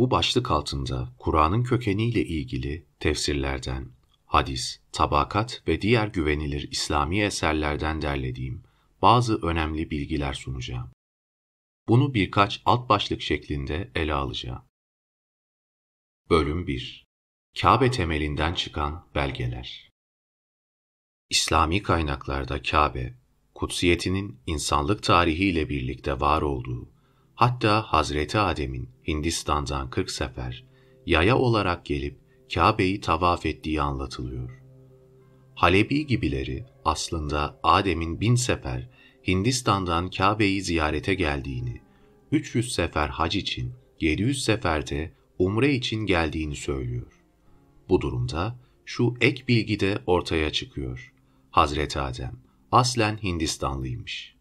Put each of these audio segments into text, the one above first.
Bu başlık altında Kur'an'ın kökeniyle ilgili tefsirlerden, hadis, tabakat ve diğer güvenilir İslami eserlerden derlediğim bazı önemli bilgiler sunacağım. Bunu birkaç alt başlık şeklinde ele alacağım. Bölüm 1 Kabe temelinden çıkan belgeler İslami kaynaklarda Kabe, kutsiyetinin insanlık tarihiyle birlikte var olduğu, hatta Hazreti Adem'in Hindistan'dan 40 sefer yaya olarak gelip Kabe'yi tavaf ettiği anlatılıyor. Halebi gibileri aslında Adem'in bin sefer Hindistan'dan Kabe'yi ziyarete geldiğini, 300 sefer hac için, 700 seferde umre için geldiğini söylüyor. Bu durumda şu ek bilgi de ortaya çıkıyor. Hazreti Adem aslen Hindistanlıymış.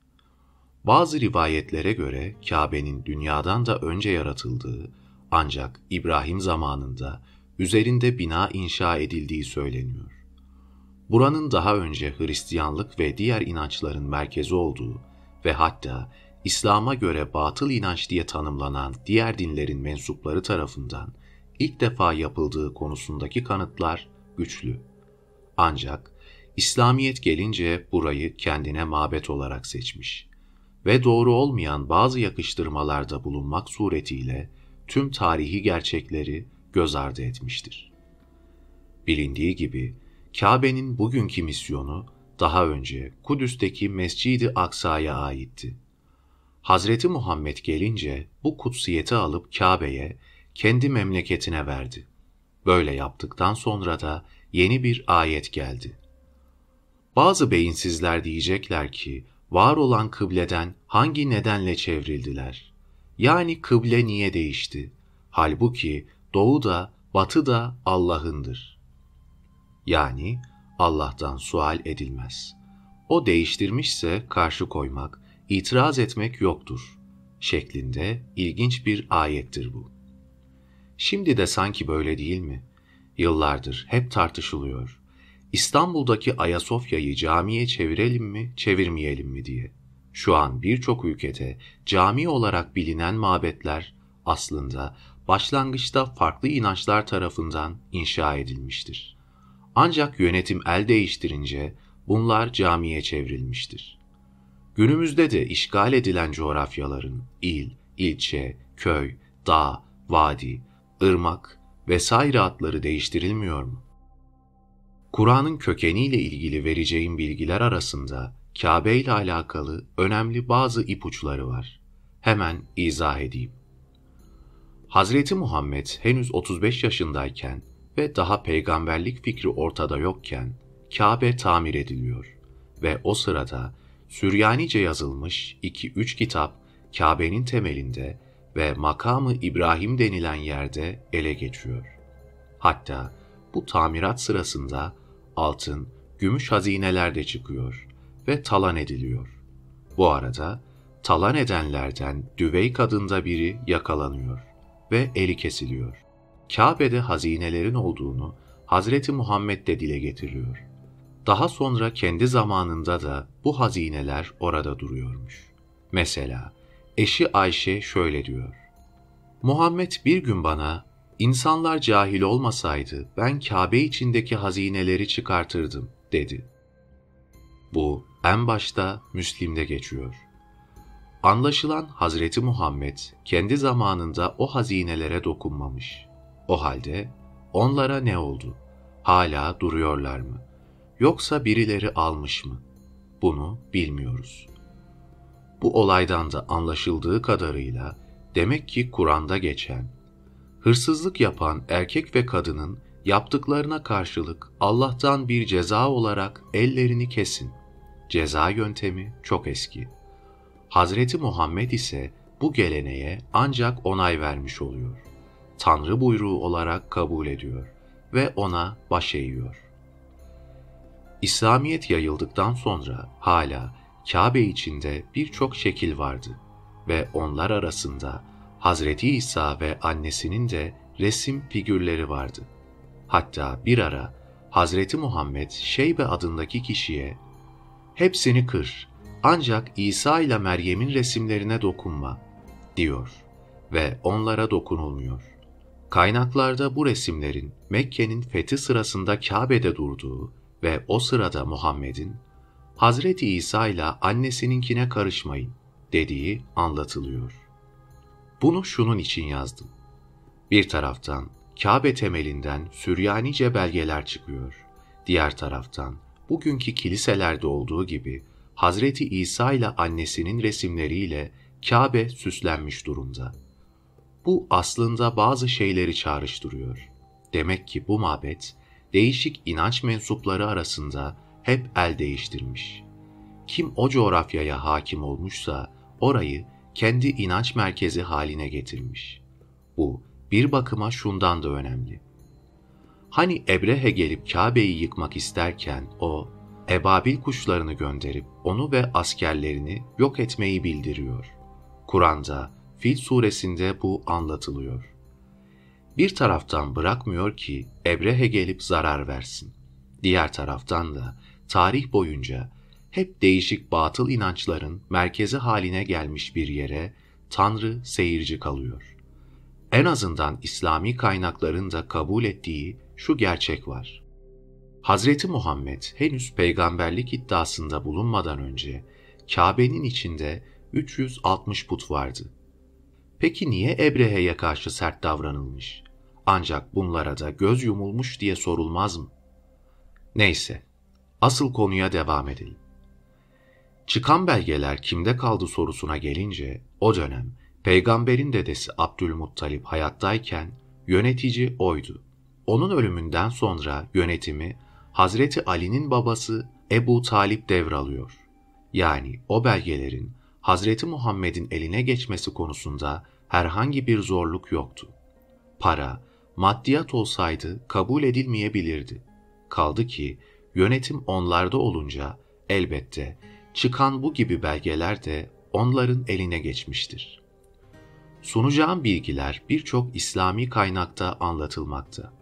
Bazı rivayetlere göre Kabe'nin dünyadan da önce yaratıldığı ancak İbrahim zamanında üzerinde bina inşa edildiği söyleniyor. Buranın daha önce Hristiyanlık ve diğer inançların merkezi olduğu ve hatta İslam'a göre batıl inanç diye tanımlanan diğer dinlerin mensupları tarafından ilk defa yapıldığı konusundaki kanıtlar güçlü. Ancak İslamiyet gelince burayı kendine mabet olarak seçmiş ve doğru olmayan bazı yakıştırmalarda bulunmak suretiyle tüm tarihi gerçekleri göz ardı etmiştir. Bilindiği gibi Kabe'nin bugünkü misyonu daha önce Kudüs'teki Mescid-i Aksa'ya aitti. Hazreti Muhammed gelince bu kutsiyeti alıp Kabe'ye, kendi memleketine verdi. Böyle yaptıktan sonra da yeni bir ayet geldi. Bazı beyinsizler diyecekler ki, var olan kıbleden hangi nedenle çevrildiler? Yani kıble niye değişti? Halbuki doğu da batı da Allah'ındır. Yani Allah'tan sual edilmez. O değiştirmişse karşı koymak, itiraz etmek yoktur şeklinde ilginç bir ayettir bu. Şimdi de sanki böyle değil mi? Yıllardır hep tartışılıyor. İstanbul'daki Ayasofya'yı camiye çevirelim mi, çevirmeyelim mi diye. Şu an birçok ülkede cami olarak bilinen mabetler aslında başlangıçta farklı inançlar tarafından inşa edilmiştir. Ancak yönetim el değiştirince bunlar camiye çevrilmiştir. Günümüzde de işgal edilen coğrafyaların il, ilçe, köy, dağ, vadi, ırmak vesaire adları değiştirilmiyor mu? Kur'an'ın kökeniyle ilgili vereceğim bilgiler arasında Kabe ile alakalı önemli bazı ipuçları var. Hemen izah edeyim. Hazreti Muhammed henüz 35 yaşındayken ve daha peygamberlik fikri ortada yokken Kabe tamir ediliyor ve o sırada Süryanice yazılmış 2-3 kitap Kabe'nin temelinde ve makamı İbrahim denilen yerde ele geçiyor. Hatta bu tamirat sırasında altın, gümüş hazineler de çıkıyor ve talan ediliyor. Bu arada talan edenlerden düvey kadında biri yakalanıyor ve eli kesiliyor. Kabe'de hazinelerin olduğunu Hazreti Muhammed de dile getiriyor. Daha sonra kendi zamanında da bu hazineler orada duruyormuş. Mesela eşi Ayşe şöyle diyor. Muhammed bir gün bana, insanlar cahil olmasaydı ben Kabe içindeki hazineleri çıkartırdım dedi. Bu en başta Müslim'de geçiyor. Anlaşılan Hazreti Muhammed kendi zamanında o hazinelere dokunmamış. O halde onlara ne oldu? Hala duruyorlar mı? Yoksa birileri almış mı? Bunu bilmiyoruz. Bu olaydan da anlaşıldığı kadarıyla demek ki Kur'an'da geçen, hırsızlık yapan erkek ve kadının yaptıklarına karşılık Allah'tan bir ceza olarak ellerini kesin. Ceza yöntemi çok eski. Hazreti Muhammed ise bu geleneğe ancak onay vermiş oluyor. Tanrı buyruğu olarak kabul ediyor ve ona baş eğiyor. İslamiyet yayıldıktan sonra hala Kabe içinde birçok şekil vardı ve onlar arasında Hazreti İsa ve annesinin de resim figürleri vardı. Hatta bir ara Hazreti Muhammed Şeybe adındaki kişiye hepsini kır ancak İsa ile Meryem'in resimlerine dokunma diyor ve onlara dokunulmuyor. Kaynaklarda bu resimlerin Mekke'nin fethi sırasında Kabe'de durduğu ve o sırada Muhammed'in Hazreti İsa ile annesininkine karışmayın dediği anlatılıyor. Bunu şunun için yazdım. Bir taraftan Kabe temelinden Süryanice belgeler çıkıyor. Diğer taraftan bugünkü kiliselerde olduğu gibi Hazreti İsa ile annesinin resimleriyle Kabe süslenmiş durumda. Bu aslında bazı şeyleri çağrıştırıyor. Demek ki bu mabet değişik inanç mensupları arasında hep el değiştirmiş. Kim o coğrafyaya hakim olmuşsa orayı kendi inanç merkezi haline getirmiş. Bu bir bakıma şundan da önemli. Hani Ebrehe gelip Kabe'yi yıkmak isterken o, ebabil kuşlarını gönderip onu ve askerlerini yok etmeyi bildiriyor. Kur'an'da Fil suresinde bu anlatılıyor. Bir taraftan bırakmıyor ki Ebrehe gelip zarar versin. Diğer taraftan da tarih boyunca hep değişik batıl inançların merkezi haline gelmiş bir yere Tanrı seyirci kalıyor. En azından İslami kaynakların da kabul ettiği şu gerçek var. Hazreti Muhammed henüz peygamberlik iddiasında bulunmadan önce Kabe'nin içinde 360 put vardı. Peki niye Ebrehe'ye karşı sert davranılmış? Ancak bunlara da göz yumulmuş diye sorulmaz mı? Neyse, asıl konuya devam edelim. Çıkan belgeler kimde kaldı sorusuna gelince o dönem peygamberin dedesi Abdülmuttalip hayattayken yönetici oydu. Onun ölümünden sonra yönetimi Hazreti Ali'nin babası Ebu Talip devralıyor. Yani o belgelerin Hazreti Muhammed'in eline geçmesi konusunda herhangi bir zorluk yoktu. Para, maddiyat olsaydı kabul edilmeyebilirdi. Kaldı ki yönetim onlarda olunca elbette çıkan bu gibi belgeler de onların eline geçmiştir. Sunacağım bilgiler birçok İslami kaynakta anlatılmakta.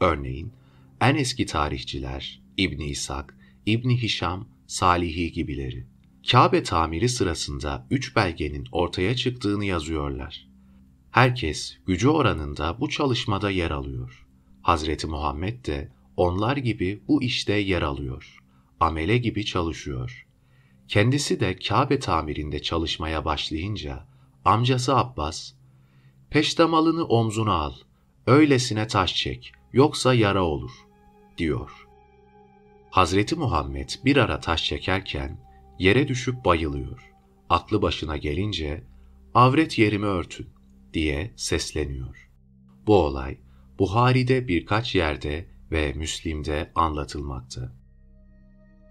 Örneğin en eski tarihçiler İbn İshak, İbn Hişam, Salihi gibileri. Kabe tamiri sırasında üç belgenin ortaya çıktığını yazıyorlar. Herkes gücü oranında bu çalışmada yer alıyor. Hazreti Muhammed de onlar gibi bu işte yer alıyor. Amele gibi çalışıyor. Kendisi de Kabe tamirinde çalışmaya başlayınca amcası Abbas, peştemalını omzuna al, öylesine taş çek, yoksa yara olur, diyor. Hazreti Muhammed bir ara taş çekerken yere düşüp bayılıyor. Aklı başına gelince, avret yerimi örtün, diye sesleniyor. Bu olay, Buhari'de birkaç yerde ve Müslim'de anlatılmakta.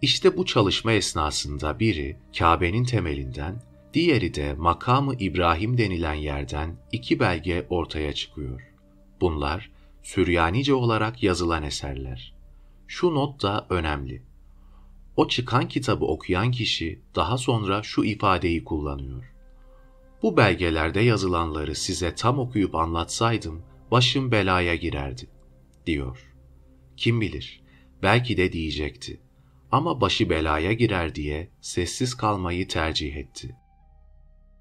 İşte bu çalışma esnasında biri Kabe'nin temelinden, diğeri de makamı İbrahim denilen yerden iki belge ortaya çıkıyor. Bunlar Süryanice olarak yazılan eserler. Şu not da önemli. O çıkan kitabı okuyan kişi daha sonra şu ifadeyi kullanıyor. Bu belgelerde yazılanları size tam okuyup anlatsaydım başım belaya girerdi, diyor. Kim bilir, belki de diyecekti. Ama başı belaya girer diye sessiz kalmayı tercih etti.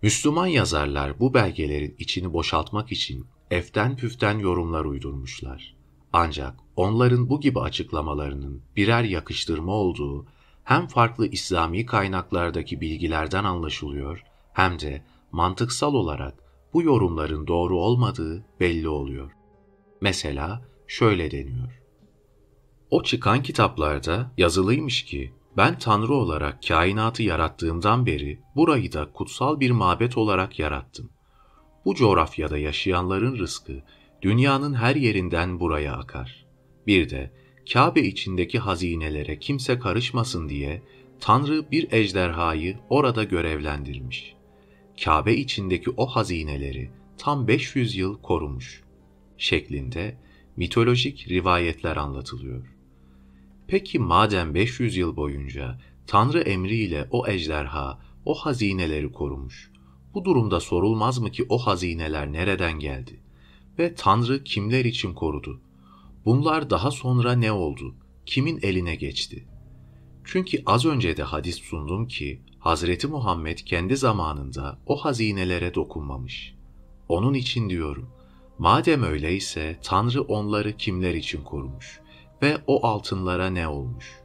Müslüman yazarlar bu belgelerin içini boşaltmak için eften püften yorumlar uydurmuşlar. Ancak onların bu gibi açıklamalarının birer yakıştırma olduğu hem farklı İslami kaynaklardaki bilgilerden anlaşılıyor hem de mantıksal olarak bu yorumların doğru olmadığı belli oluyor. Mesela şöyle deniyor. O çıkan kitaplarda yazılıymış ki ben Tanrı olarak kainatı yarattığımdan beri burayı da kutsal bir mabet olarak yarattım. Bu coğrafyada yaşayanların rızkı dünyanın her yerinden buraya akar. Bir de Kabe içindeki hazinelere kimse karışmasın diye Tanrı bir ejderhayı orada görevlendirmiş. Kabe içindeki o hazineleri tam 500 yıl korumuş şeklinde mitolojik rivayetler anlatılıyor. Peki madem 500 yıl boyunca Tanrı emriyle o ejderha o hazineleri korumuş, bu durumda sorulmaz mı ki o hazineler nereden geldi? Ve Tanrı kimler için korudu? Bunlar daha sonra ne oldu? Kimin eline geçti? Çünkü az önce de hadis sundum ki Hazreti Muhammed kendi zamanında o hazinelere dokunmamış. Onun için diyorum, Madem öyleyse Tanrı onları kimler için korumuş ve o altınlara ne olmuş?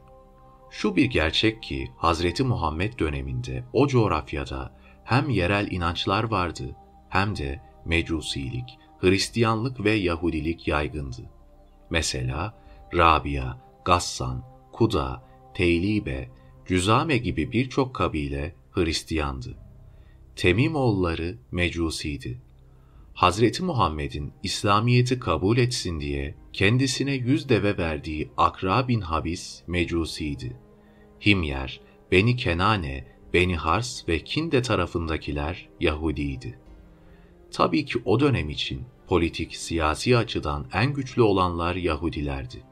Şu bir gerçek ki Hazreti Muhammed döneminde o coğrafyada hem yerel inançlar vardı hem de mecusilik, Hristiyanlık ve Yahudilik yaygındı. Mesela Rabia, Gassan, Kuda, Teylibe, Cüzame gibi birçok kabile Hristiyandı. Temimoğulları Mecusiydi. Hazreti Muhammed'in İslamiyet'i kabul etsin diye kendisine yüz deve verdiği Akra bin Habis Mecusiydi. Himyer, Beni Kenane, Beni Hars ve Kinde tarafındakiler Yahudiydi. Tabii ki o dönem için politik, siyasi açıdan en güçlü olanlar Yahudilerdi.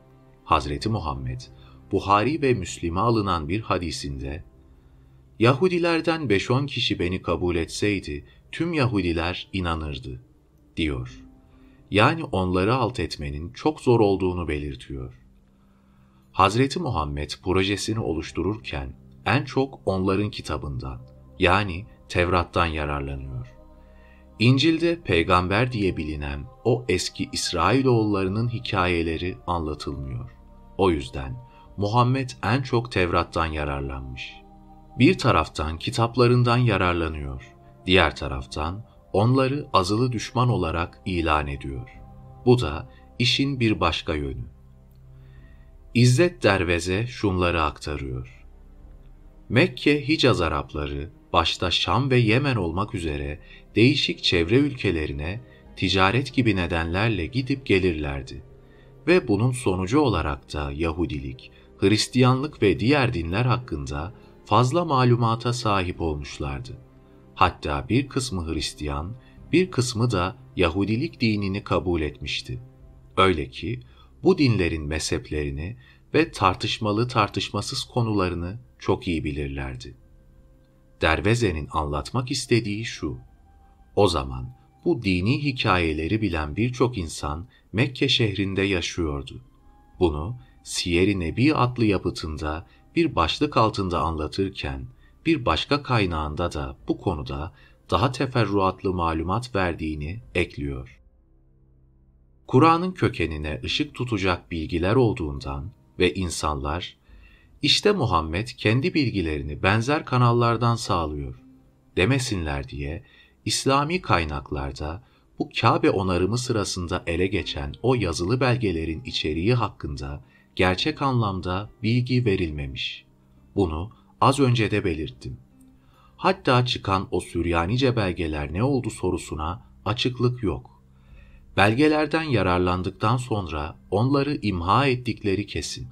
Hazreti Muhammed, Buhari ve Müslim'e alınan bir hadisinde, Yahudilerden 5-10 kişi beni kabul etseydi, tüm Yahudiler inanırdı, diyor. Yani onları alt etmenin çok zor olduğunu belirtiyor. Hazreti Muhammed projesini oluştururken en çok onların kitabından, yani Tevrat'tan yararlanıyor. İncil'de peygamber diye bilinen o eski İsrailoğullarının hikayeleri anlatılmıyor. O yüzden Muhammed en çok Tevrat'tan yararlanmış. Bir taraftan kitaplarından yararlanıyor, diğer taraftan onları azılı düşman olarak ilan ediyor. Bu da işin bir başka yönü. İzzet Derveze şunları aktarıyor. Mekke Hicaz Arapları başta Şam ve Yemen olmak üzere değişik çevre ülkelerine ticaret gibi nedenlerle gidip gelirlerdi. Ve bunun sonucu olarak da Yahudilik, Hristiyanlık ve diğer dinler hakkında fazla malumata sahip olmuşlardı. Hatta bir kısmı Hristiyan, bir kısmı da Yahudilik dinini kabul etmişti. Öyle ki bu dinlerin mezheplerini ve tartışmalı tartışmasız konularını çok iyi bilirlerdi. Derveze'nin anlatmak istediği şu. O zaman bu dini hikayeleri bilen birçok insan Mekke şehrinde yaşıyordu. Bunu Siyer-i Nebi adlı yapıtında bir başlık altında anlatırken bir başka kaynağında da bu konuda daha teferruatlı malumat verdiğini ekliyor. Kur'an'ın kökenine ışık tutacak bilgiler olduğundan ve insanlar işte Muhammed kendi bilgilerini benzer kanallardan sağlıyor demesinler diye İslami kaynaklarda bu Kabe onarımı sırasında ele geçen o yazılı belgelerin içeriği hakkında gerçek anlamda bilgi verilmemiş. Bunu az önce de belirttim. Hatta çıkan o Süryanice belgeler ne oldu sorusuna açıklık yok. Belgelerden yararlandıktan sonra onları imha ettikleri kesin.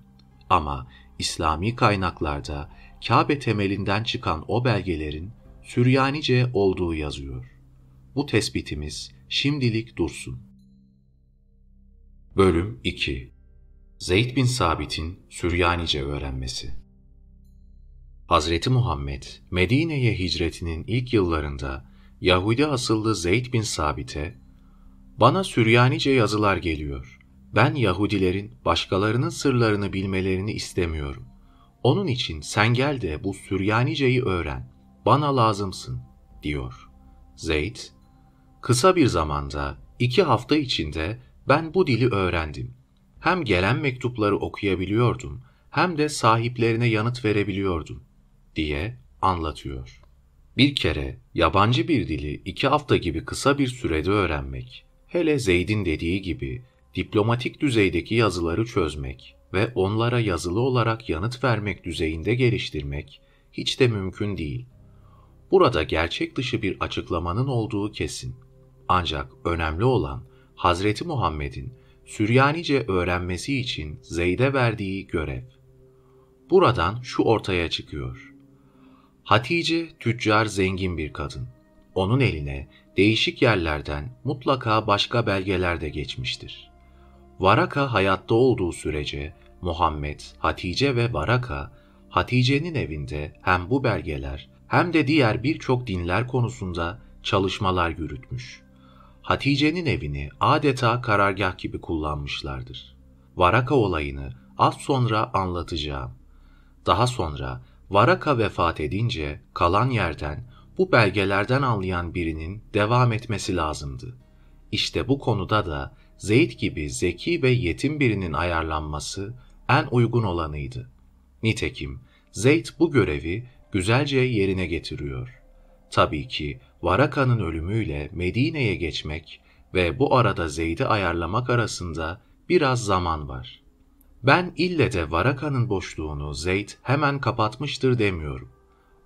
Ama İslami kaynaklarda Kabe temelinden çıkan o belgelerin Süryanice olduğu yazıyor. Bu tespitimiz şimdilik dursun. Bölüm 2 Zeyd bin Sabit'in Süryanice öğrenmesi Hazreti Muhammed, Medine'ye hicretinin ilk yıllarında Yahudi asıllı Zeyd bin Sabit'e, ''Bana Süryanice yazılar geliyor. Ben Yahudilerin başkalarının sırlarını bilmelerini istemiyorum. Onun için sen gel de bu Süryanice'yi öğren. Bana lazımsın.'' diyor. Zeyd, ''Kısa bir zamanda, iki hafta içinde ben bu dili öğrendim. Hem gelen mektupları okuyabiliyordum, hem de sahiplerine yanıt verebiliyordum.'' Diye anlatıyor. Bir kere yabancı bir dili iki hafta gibi kısa bir sürede öğrenmek, hele Zeyd'in dediği gibi diplomatik düzeydeki yazıları çözmek ve onlara yazılı olarak yanıt vermek düzeyinde geliştirmek hiç de mümkün değil. Burada gerçek dışı bir açıklamanın olduğu kesin. Ancak önemli olan Hazreti Muhammed'in Süryanice öğrenmesi için Zeyd'e verdiği görev. Buradan şu ortaya çıkıyor. Hatice tüccar zengin bir kadın. Onun eline değişik yerlerden mutlaka başka belgeler de geçmiştir. Varaka hayatta olduğu sürece Muhammed, Hatice ve Varaka, Hatice'nin evinde hem bu belgeler hem de diğer birçok dinler konusunda çalışmalar yürütmüş. Hatice'nin evini adeta karargah gibi kullanmışlardır. Varaka olayını az sonra anlatacağım. Daha sonra Varaka vefat edince kalan yerden bu belgelerden anlayan birinin devam etmesi lazımdı. İşte bu konuda da Zeyd gibi zeki ve yetim birinin ayarlanması en uygun olanıydı. Nitekim Zeyd bu görevi güzelce yerine getiriyor. Tabii ki Varaka'nın ölümüyle Medine'ye geçmek ve bu arada Zeyd'i ayarlamak arasında biraz zaman var. Ben ille de Varaka'nın boşluğunu Zeyd hemen kapatmıştır demiyorum.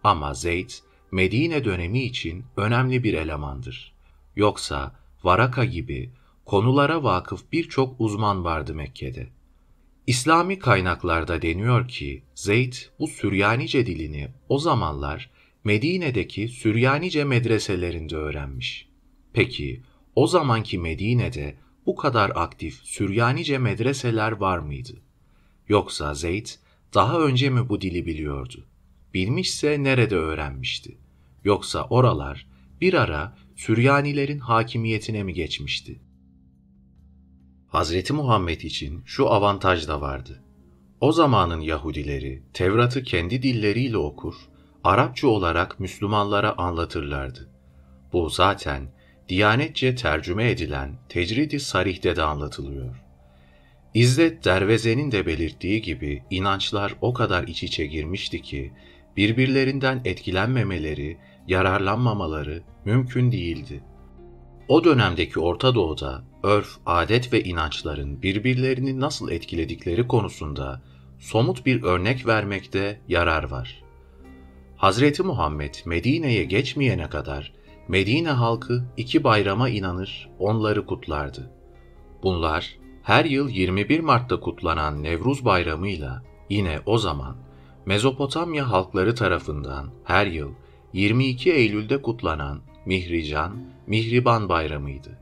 Ama Zeyd, Medine dönemi için önemli bir elemandır. Yoksa Varaka gibi konulara vakıf birçok uzman vardı Mekke'de. İslami kaynaklarda deniyor ki Zeyd bu Süryanice dilini o zamanlar Medine'deki Süryanice medreselerinde öğrenmiş. Peki o zamanki Medine'de bu kadar aktif Süryanice medreseler var mıydı? Yoksa Zeyd daha önce mi bu dili biliyordu? Bilmişse nerede öğrenmişti? Yoksa oralar bir ara Süryanilerin hakimiyetine mi geçmişti? Hazreti Muhammed için şu avantaj da vardı. O zamanın Yahudileri Tevrat'ı kendi dilleriyle okur, Arapça olarak Müslümanlara anlatırlardı. Bu zaten Diyanetçe tercüme edilen Tecrid-i Sarih'te de anlatılıyor. İzzet Derveze'nin de belirttiği gibi inançlar o kadar iç içe girmişti ki birbirlerinden etkilenmemeleri, yararlanmamaları mümkün değildi. O dönemdeki Orta Doğu'da örf, adet ve inançların birbirlerini nasıl etkiledikleri konusunda somut bir örnek vermekte yarar var. Hazreti Muhammed Medine'ye geçmeyene kadar Medine halkı iki bayrama inanır, onları kutlardı. Bunlar her yıl 21 Mart'ta kutlanan Nevruz Bayramı'yla yine o zaman Mezopotamya halkları tarafından her yıl 22 Eylül'de kutlanan Mihrican, Mihriban Bayramı'ydı.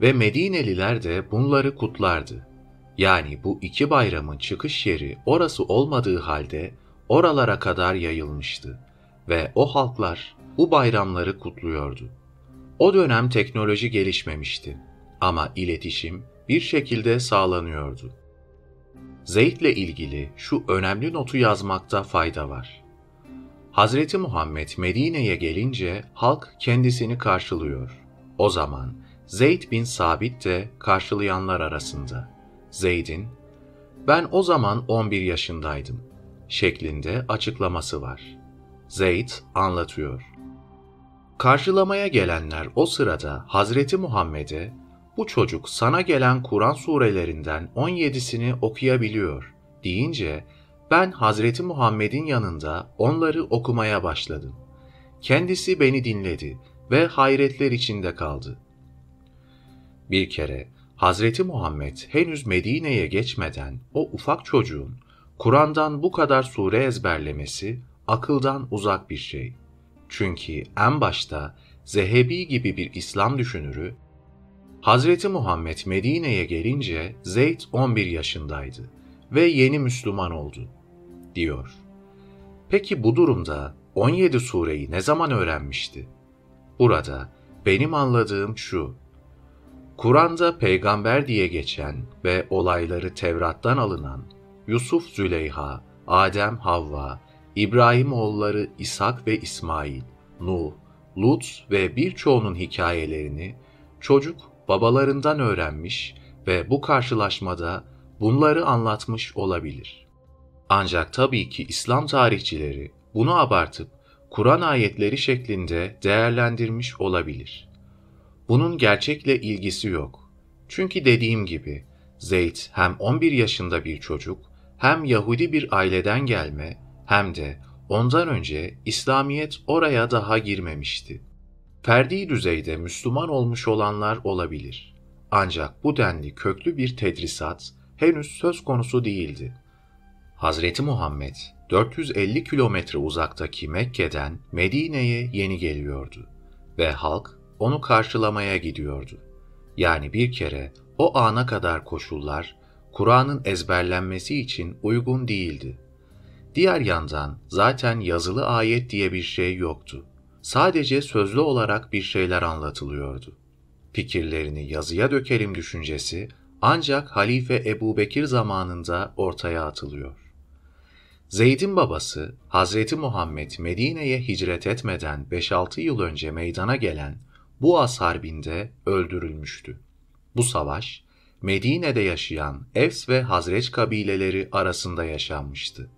Ve Medineliler de bunları kutlardı. Yani bu iki bayramın çıkış yeri orası olmadığı halde oralara kadar yayılmıştı ve o halklar bu bayramları kutluyordu. O dönem teknoloji gelişmemişti ama iletişim bir şekilde sağlanıyordu. Zeyd'le ilgili şu önemli notu yazmakta fayda var. Hazreti Muhammed Medine'ye gelince halk kendisini karşılıyor. O zaman Zeyd bin Sabit de karşılayanlar arasında. Zeyd'in, ben o zaman 11 yaşındaydım şeklinde açıklaması var. Zeyd anlatıyor. Karşılamaya gelenler o sırada Hazreti Muhammed'e bu çocuk sana gelen Kur'an surelerinden 17'sini okuyabiliyor deyince ben Hazreti Muhammed'in yanında onları okumaya başladım. Kendisi beni dinledi ve hayretler içinde kaldı. Bir kere Hazreti Muhammed henüz Medine'ye geçmeden o ufak çocuğun Kur'an'dan bu kadar sure ezberlemesi akıldan uzak bir şey. Çünkü en başta Zehebi gibi bir İslam düşünürü Hazreti Muhammed Medine'ye gelince Zeyd 11 yaşındaydı ve yeni Müslüman oldu, diyor. Peki bu durumda 17 sureyi ne zaman öğrenmişti? Burada benim anladığım şu. Kur'an'da peygamber diye geçen ve olayları Tevrat'tan alınan Yusuf Züleyha, Adem Havva, İbrahim oğulları İshak ve İsmail, Nuh, Lut ve birçoğunun hikayelerini çocuk babalarından öğrenmiş ve bu karşılaşmada bunları anlatmış olabilir. Ancak tabii ki İslam tarihçileri bunu abartıp Kur'an ayetleri şeklinde değerlendirmiş olabilir. Bunun gerçekle ilgisi yok. Çünkü dediğim gibi Zeyd hem 11 yaşında bir çocuk hem Yahudi bir aileden gelme hem de ondan önce İslamiyet oraya daha girmemişti. Ferdi düzeyde Müslüman olmuş olanlar olabilir. Ancak bu denli köklü bir tedrisat henüz söz konusu değildi. Hazreti Muhammed 450 kilometre uzaktaki Mekke'den Medine'ye yeni geliyordu ve halk onu karşılamaya gidiyordu. Yani bir kere o ana kadar koşullar Kur'an'ın ezberlenmesi için uygun değildi. Diğer yandan zaten yazılı ayet diye bir şey yoktu. Sadece sözlü olarak bir şeyler anlatılıyordu. Fikirlerini yazıya dökelim düşüncesi ancak Halife Ebu Bekir zamanında ortaya atılıyor. Zeyd'in babası Hazreti Muhammed Medine'ye hicret etmeden 5-6 yıl önce meydana gelen Buas Harbi'nde öldürülmüştü. Bu savaş Medine'de yaşayan Evs ve Hazreç kabileleri arasında yaşanmıştı.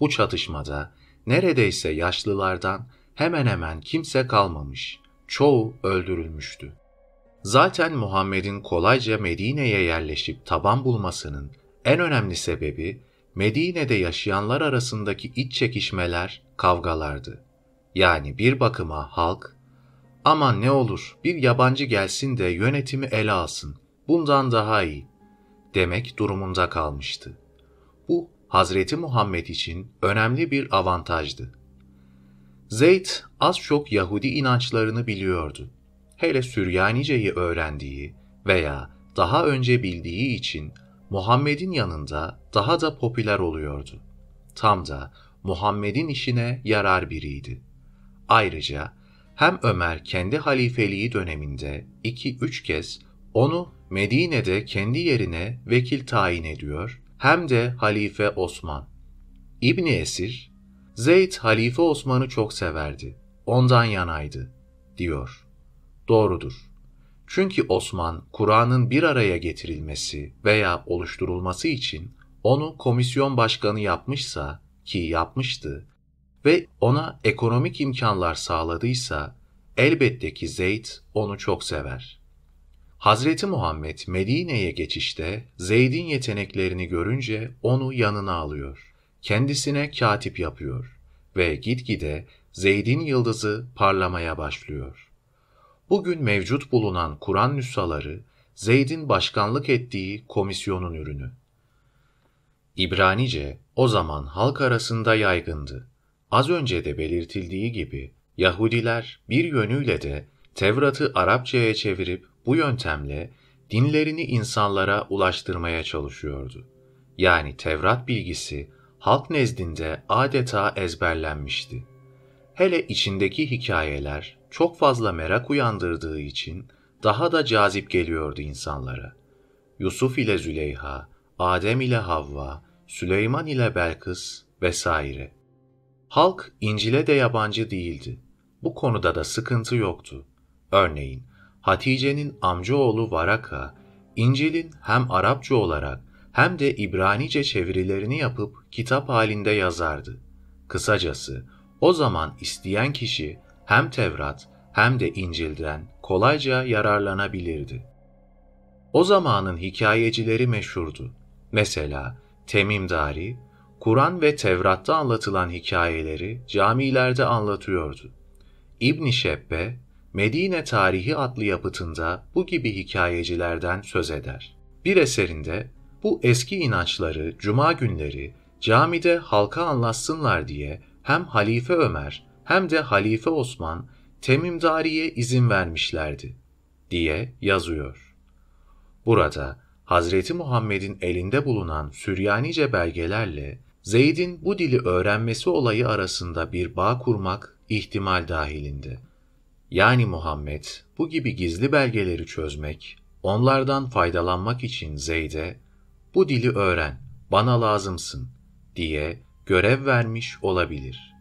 Bu çatışmada neredeyse yaşlılardan hemen hemen kimse kalmamış, çoğu öldürülmüştü. Zaten Muhammed'in kolayca Medine'ye yerleşip taban bulmasının en önemli sebebi Medine'de yaşayanlar arasındaki iç çekişmeler, kavgalardı. Yani bir bakıma halk, aman ne olur bir yabancı gelsin de yönetimi ele alsın, bundan daha iyi demek durumunda kalmıştı. Bu Hazreti Muhammed için önemli bir avantajdı. Zeyd az çok Yahudi inançlarını biliyordu. Hele Süryanice'yi öğrendiği veya daha önce bildiği için Muhammed'in yanında daha da popüler oluyordu. Tam da Muhammed'in işine yarar biriydi. Ayrıca hem Ömer kendi halifeliği döneminde iki üç kez onu Medine'de kendi yerine vekil tayin ediyor, hem de Halife Osman. İbni Esir, Zeyd Halife Osman'ı çok severdi, ondan yanaydı, diyor. Doğrudur. Çünkü Osman, Kur'an'ın bir araya getirilmesi veya oluşturulması için onu komisyon başkanı yapmışsa, ki yapmıştı, ve ona ekonomik imkanlar sağladıysa, elbette ki Zeyd onu çok sever. Hazreti Muhammed Medine'ye geçişte Zeyd'in yeteneklerini görünce onu yanına alıyor. Kendisine katip yapıyor ve gitgide Zeyd'in yıldızı parlamaya başlıyor. Bugün mevcut bulunan Kur'an nüshaları Zeyd'in başkanlık ettiği komisyonun ürünü. İbranice o zaman halk arasında yaygındı. Az önce de belirtildiği gibi Yahudiler bir yönüyle de Tevrat'ı Arapçaya çevirip bu yöntemle dinlerini insanlara ulaştırmaya çalışıyordu. Yani Tevrat bilgisi halk nezdinde adeta ezberlenmişti. Hele içindeki hikayeler çok fazla merak uyandırdığı için daha da cazip geliyordu insanlara. Yusuf ile Züleyha, Adem ile Havva, Süleyman ile Belkıs vesaire. Halk İncil'e de yabancı değildi. Bu konuda da sıkıntı yoktu. Örneğin Hatice'nin amcaoğlu Varaka, İncil'in hem Arapça olarak hem de İbranice çevirilerini yapıp kitap halinde yazardı. Kısacası o zaman isteyen kişi hem Tevrat hem de İncil'den kolayca yararlanabilirdi. O zamanın hikayecileri meşhurdu. Mesela Temimdari, Kur'an ve Tevrat'ta anlatılan hikayeleri camilerde anlatıyordu. İbn Şebbe, Medine Tarihi adlı yapıtında bu gibi hikayecilerden söz eder. Bir eserinde bu eski inançları cuma günleri camide halka anlatsınlar diye hem Halife Ömer hem de Halife Osman Temimdari'ye izin vermişlerdi diye yazıyor. Burada Hazreti Muhammed'in elinde bulunan Süryanice belgelerle Zeyd'in bu dili öğrenmesi olayı arasında bir bağ kurmak ihtimal dahilinde. Yani Muhammed bu gibi gizli belgeleri çözmek, onlardan faydalanmak için Zeyd'e bu dili öğren, bana lazımsın diye görev vermiş olabilir.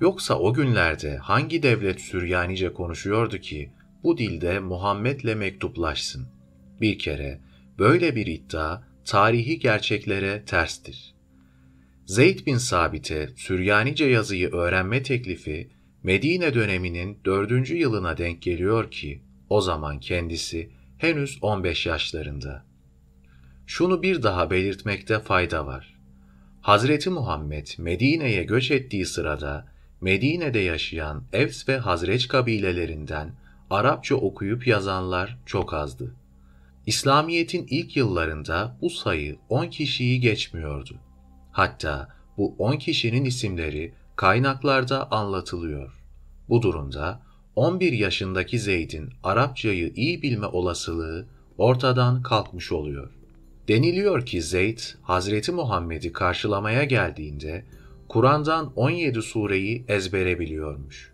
Yoksa o günlerde hangi devlet Süryanice konuşuyordu ki bu dilde Muhammed'le mektuplaşsın? Bir kere böyle bir iddia tarihi gerçeklere terstir. Zeyd bin Sabit'e Süryanice yazıyı öğrenme teklifi Medine döneminin dördüncü yılına denk geliyor ki o zaman kendisi henüz 15 yaşlarında. Şunu bir daha belirtmekte fayda var. Hazreti Muhammed Medine'ye göç ettiği sırada Medine'de yaşayan Evs ve Hazreç kabilelerinden Arapça okuyup yazanlar çok azdı. İslamiyet'in ilk yıllarında bu sayı 10 kişiyi geçmiyordu. Hatta bu 10 kişinin isimleri kaynaklarda anlatılıyor. Bu durumda 11 yaşındaki Zeyd'in Arapçayı iyi bilme olasılığı ortadan kalkmış oluyor. Deniliyor ki Zeyd, Hazreti Muhammed'i karşılamaya geldiğinde Kur'an'dan 17 sureyi ezbere biliyormuş.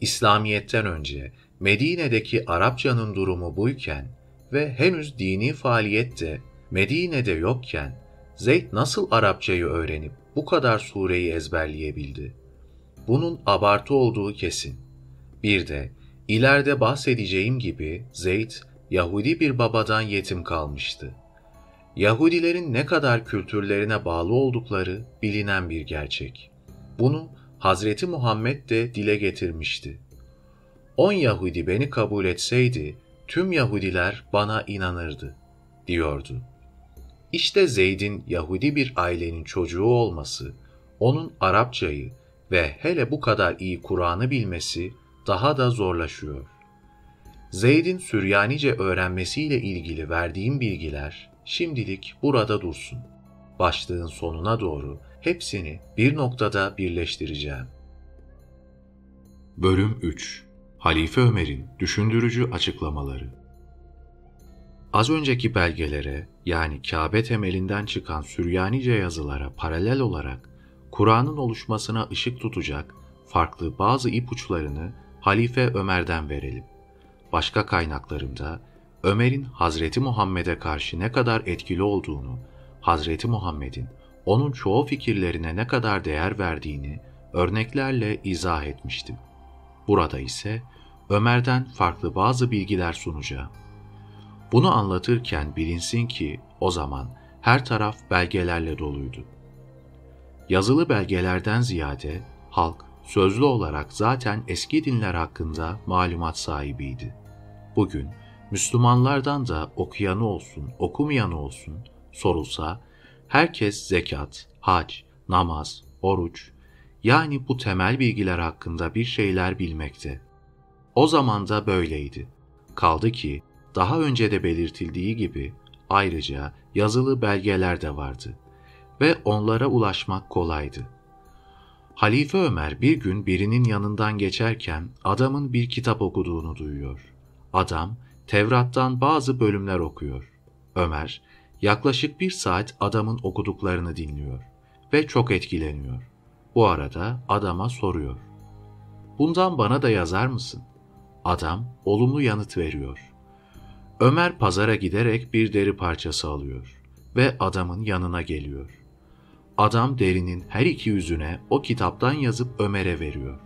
İslamiyet'ten önce Medine'deki Arapçanın durumu buyken ve henüz dini faaliyette Medine'de yokken Zeyd nasıl Arapçayı öğrenip bu kadar sureyi ezberleyebildi? Bunun abartı olduğu kesin. Bir de İleride bahsedeceğim gibi Zeyd, Yahudi bir babadan yetim kalmıştı. Yahudilerin ne kadar kültürlerine bağlı oldukları bilinen bir gerçek. Bunu Hazreti Muhammed de dile getirmişti. On Yahudi beni kabul etseydi, tüm Yahudiler bana inanırdı, diyordu. İşte Zeyd'in Yahudi bir ailenin çocuğu olması, onun Arapçayı ve hele bu kadar iyi Kur'an'ı bilmesi daha da zorlaşıyor. Zeyd'in Süryanice öğrenmesiyle ilgili verdiğim bilgiler şimdilik burada dursun. Başlığın sonuna doğru hepsini bir noktada birleştireceğim. Bölüm 3 Halife Ömer'in düşündürücü açıklamaları Az önceki belgelere yani Kabe temelinden çıkan Süryanice yazılara paralel olarak Kur'an'ın oluşmasına ışık tutacak farklı bazı ipuçlarını Halife Ömer'den verelim. Başka kaynaklarımda Ömer'in Hazreti Muhammed'e karşı ne kadar etkili olduğunu, Hazreti Muhammed'in onun çoğu fikirlerine ne kadar değer verdiğini örneklerle izah etmiştim. Burada ise Ömer'den farklı bazı bilgiler sunacağım. Bunu anlatırken bilinsin ki o zaman her taraf belgelerle doluydu. Yazılı belgelerden ziyade halk sözlü olarak zaten eski dinler hakkında malumat sahibiydi. Bugün Müslümanlardan da okuyanı olsun, okumayanı olsun sorulsa herkes zekat, hac, namaz, oruç yani bu temel bilgiler hakkında bir şeyler bilmekte. O zaman da böyleydi. Kaldı ki daha önce de belirtildiği gibi ayrıca yazılı belgeler de vardı ve onlara ulaşmak kolaydı. Halife Ömer bir gün birinin yanından geçerken adamın bir kitap okuduğunu duyuyor. Adam Tevrat'tan bazı bölümler okuyor. Ömer yaklaşık bir saat adamın okuduklarını dinliyor ve çok etkileniyor. Bu arada adama soruyor. Bundan bana da yazar mısın? Adam olumlu yanıt veriyor. Ömer pazara giderek bir deri parçası alıyor ve adamın yanına geliyor. Adam derinin her iki yüzüne o kitaptan yazıp Ömer'e veriyor.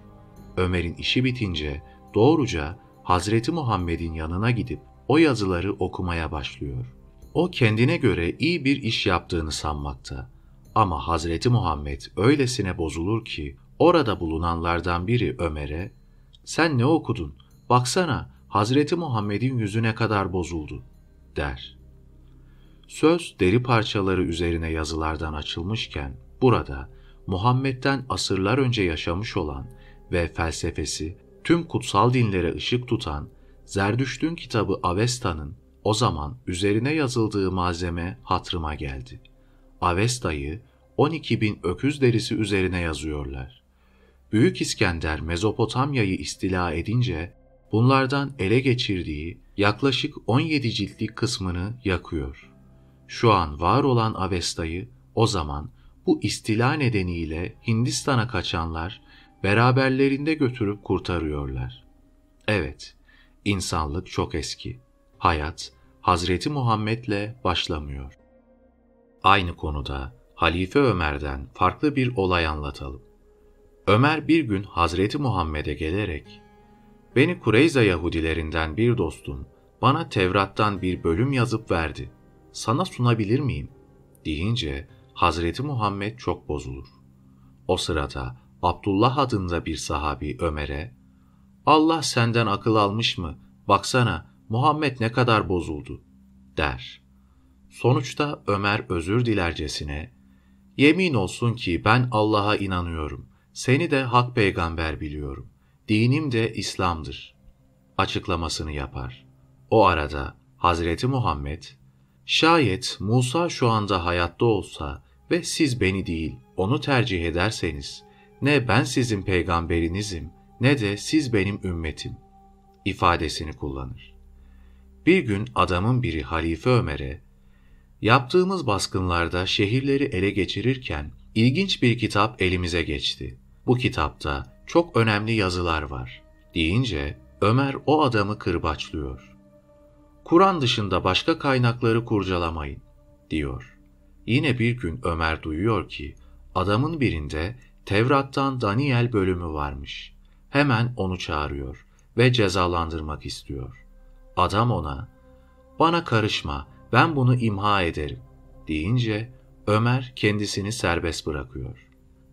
Ömer'in işi bitince doğruca Hazreti Muhammed'in yanına gidip o yazıları okumaya başlıyor. O kendine göre iyi bir iş yaptığını sanmakta. Ama Hazreti Muhammed öylesine bozulur ki orada bulunanlardan biri Ömer'e "Sen ne okudun? Baksana Hazreti Muhammed'in yüzüne kadar bozuldu." der. Söz deri parçaları üzerine yazılardan açılmışken burada Muhammed'den asırlar önce yaşamış olan ve felsefesi tüm kutsal dinlere ışık tutan Zerdüşt'ün kitabı Avesta'nın o zaman üzerine yazıldığı malzeme hatrıma geldi. Avesta'yı 12 bin öküz derisi üzerine yazıyorlar. Büyük İskender Mezopotamya'yı istila edince bunlardan ele geçirdiği yaklaşık 17 ciltlik kısmını yakıyor. Şu an var olan Avesta'yı o zaman bu istila nedeniyle Hindistan'a kaçanlar beraberlerinde götürüp kurtarıyorlar. Evet, insanlık çok eski. Hayat Hazreti Muhammed'le başlamıyor. Aynı konuda Halife Ömer'den farklı bir olay anlatalım. Ömer bir gün Hazreti Muhammed'e gelerek, ''Beni Kureyza Yahudilerinden bir dostum bana Tevrat'tan bir bölüm yazıp verdi. Sana sunabilir miyim?'' deyince Hazreti Muhammed çok bozulur. O sırada Abdullah adında bir sahabi Ömer'e, ''Allah senden akıl almış mı? Baksana Muhammed ne kadar bozuldu.'' der. Sonuçta Ömer özür dilercesine, ''Yemin olsun ki ben Allah'a inanıyorum. Seni de hak peygamber biliyorum. Dinim de İslam'dır.'' açıklamasını yapar. O arada Hazreti Muhammed, ''Şayet Musa şu anda hayatta olsa ve siz beni değil onu tercih ederseniz, ne ben sizin peygamberinizim ne de siz benim ümmetim ifadesini kullanır. Bir gün adamın biri Halife Ömer'e, yaptığımız baskınlarda şehirleri ele geçirirken ilginç bir kitap elimize geçti. Bu kitapta çok önemli yazılar var deyince Ömer o adamı kırbaçlıyor. Kur'an dışında başka kaynakları kurcalamayın diyor. Yine bir gün Ömer duyuyor ki adamın birinde Tevrat'tan Daniel bölümü varmış. Hemen onu çağırıyor ve cezalandırmak istiyor. Adam ona, bana karışma, ben bunu imha ederim deyince Ömer kendisini serbest bırakıyor.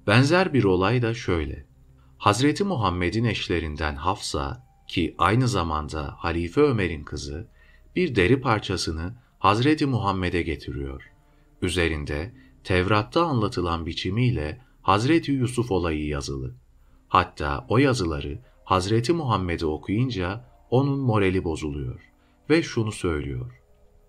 Benzer bir olay da şöyle. Hazreti Muhammed'in eşlerinden Hafsa ki aynı zamanda Halife Ömer'in kızı bir deri parçasını Hazreti Muhammed'e getiriyor. Üzerinde Tevrat'ta anlatılan biçimiyle Hazreti Yusuf olayı yazılı. Hatta o yazıları Hazreti Muhammed'e okuyunca onun morali bozuluyor ve şunu söylüyor.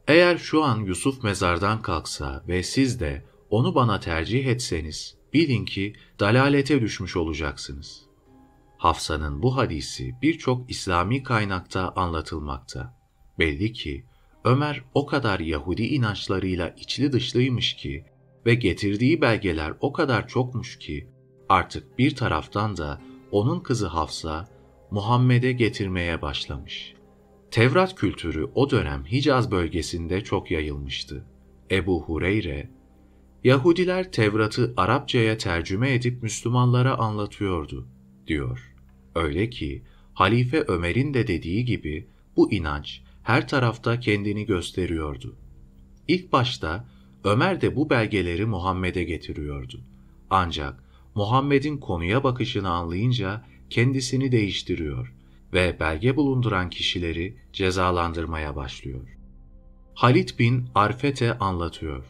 Eğer şu an Yusuf mezardan kalksa ve siz de onu bana tercih etseniz, bilin ki dalalete düşmüş olacaksınız. Hafsa'nın bu hadisi birçok İslami kaynakta anlatılmakta. Belli ki Ömer o kadar Yahudi inançlarıyla içli dışlıymış ki ve getirdiği belgeler o kadar çokmuş ki artık bir taraftan da onun kızı Hafsa Muhammed'e getirmeye başlamış. Tevrat kültürü o dönem Hicaz bölgesinde çok yayılmıştı. Ebu Hureyre, Yahudiler Tevrat'ı Arapçaya tercüme edip Müslümanlara anlatıyordu, diyor. Öyle ki Halife Ömer'in de dediği gibi bu inanç her tarafta kendini gösteriyordu. İlk başta Ömer de bu belgeleri Muhammed'e getiriyordu. Ancak Muhammed'in konuya bakışını anlayınca kendisini değiştiriyor ve belge bulunduran kişileri cezalandırmaya başlıyor. Halit bin Arfete anlatıyor.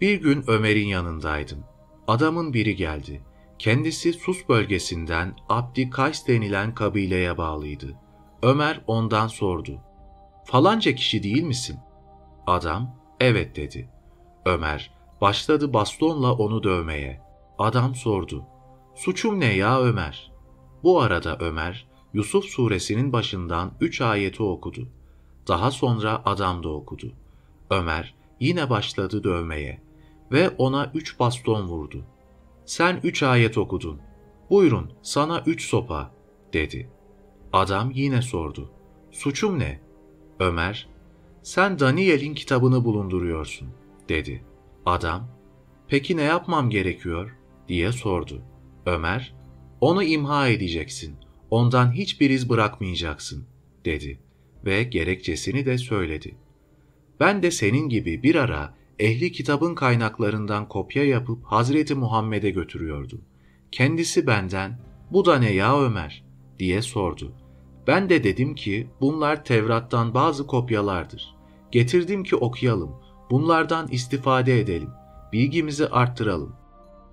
Bir gün Ömer'in yanındaydım. Adamın biri geldi. Kendisi Sus bölgesinden Abdi Kays denilen kabileye bağlıydı. Ömer ondan sordu. Falanca kişi değil misin? Adam, evet dedi. Ömer, başladı bastonla onu dövmeye. Adam sordu. Suçum ne ya Ömer? Bu arada Ömer, Yusuf suresinin başından üç ayeti okudu. Daha sonra adam da okudu. Ömer yine başladı dövmeye ve ona üç baston vurdu. Sen üç ayet okudun. Buyurun sana üç sopa dedi. Adam yine sordu. Suçum ne? Ömer, sen Daniel'in kitabını bulunduruyorsun dedi. Adam, peki ne yapmam gerekiyor diye sordu. Ömer, onu imha edeceksin, ondan hiçbir iz bırakmayacaksın dedi ve gerekçesini de söyledi. Ben de senin gibi bir ara ehli kitabın kaynaklarından kopya yapıp Hazreti Muhammed'e götürüyordum. Kendisi benden, bu da ne ya Ömer diye sordu. Ben de dedim ki bunlar Tevrat'tan bazı kopyalardır. Getirdim ki okuyalım, bunlardan istifade edelim, bilgimizi arttıralım.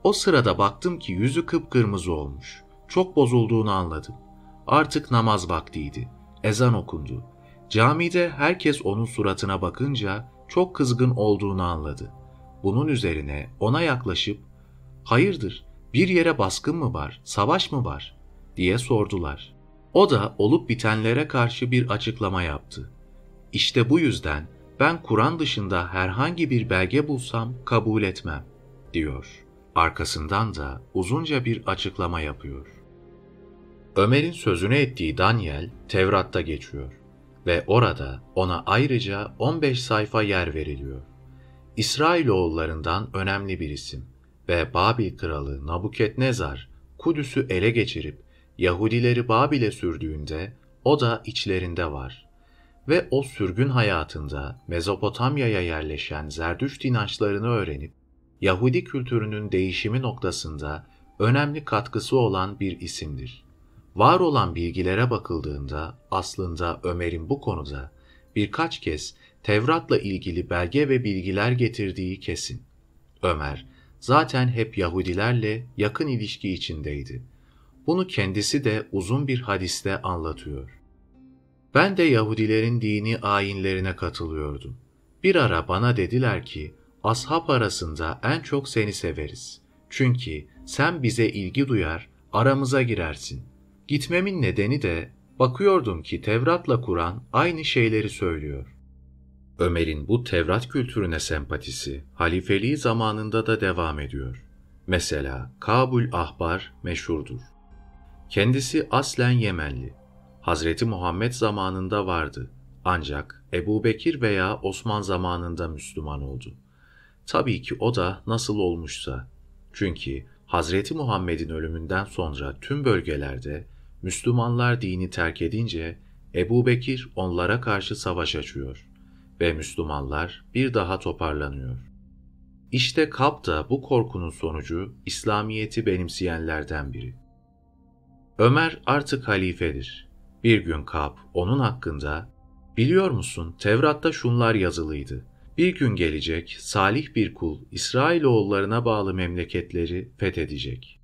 O sırada baktım ki yüzü kıpkırmızı olmuş. Çok bozulduğunu anladım. Artık namaz vaktiydi. Ezan okundu. Camide herkes onun suratına bakınca çok kızgın olduğunu anladı. Bunun üzerine ona yaklaşıp "Hayırdır? Bir yere baskın mı var? Savaş mı var?" diye sordular. O da olup bitenlere karşı bir açıklama yaptı. İşte bu yüzden ben Kur'an dışında herhangi bir belge bulsam kabul etmem, diyor. Arkasından da uzunca bir açıklama yapıyor. Ömer'in sözünü ettiği Daniel, Tevrat'ta geçiyor ve orada ona ayrıca 15 sayfa yer veriliyor. İsrailoğullarından önemli bir isim ve Babil kralı Nabukadnezar Kudüs'ü ele geçirip Yahudileri Babil'e sürdüğünde o da içlerinde var. Ve o sürgün hayatında Mezopotamya'ya yerleşen Zerdüşt inançlarını öğrenip Yahudi kültürünün değişimi noktasında önemli katkısı olan bir isimdir. Var olan bilgilere bakıldığında aslında Ömer'in bu konuda birkaç kez Tevrat'la ilgili belge ve bilgiler getirdiği kesin. Ömer zaten hep Yahudilerle yakın ilişki içindeydi. Bunu kendisi de uzun bir hadiste anlatıyor. Ben de Yahudilerin dini ayinlerine katılıyordum. Bir ara bana dediler ki, ashab arasında en çok seni severiz. Çünkü sen bize ilgi duyar, aramıza girersin. Gitmemin nedeni de bakıyordum ki Tevrat'la Kur'an aynı şeyleri söylüyor. Ömer'in bu Tevrat kültürüne sempatisi halifeliği zamanında da devam ediyor. Mesela Kabul Ahbar meşhurdur. Kendisi aslen Yemenli. Hazreti Muhammed zamanında vardı. Ancak Ebu Bekir veya Osman zamanında Müslüman oldu. Tabii ki o da nasıl olmuşsa. Çünkü Hazreti Muhammed'in ölümünden sonra tüm bölgelerde Müslümanlar dini terk edince Ebu Bekir onlara karşı savaş açıyor ve Müslümanlar bir daha toparlanıyor. İşte Kap da bu korkunun sonucu İslamiyet'i benimseyenlerden biri. Ömer artık halifedir. Bir gün Kap onun hakkında Biliyor musun Tevrat'ta şunlar yazılıydı. Bir gün gelecek salih bir kul İsrailoğullarına bağlı memleketleri fethedecek.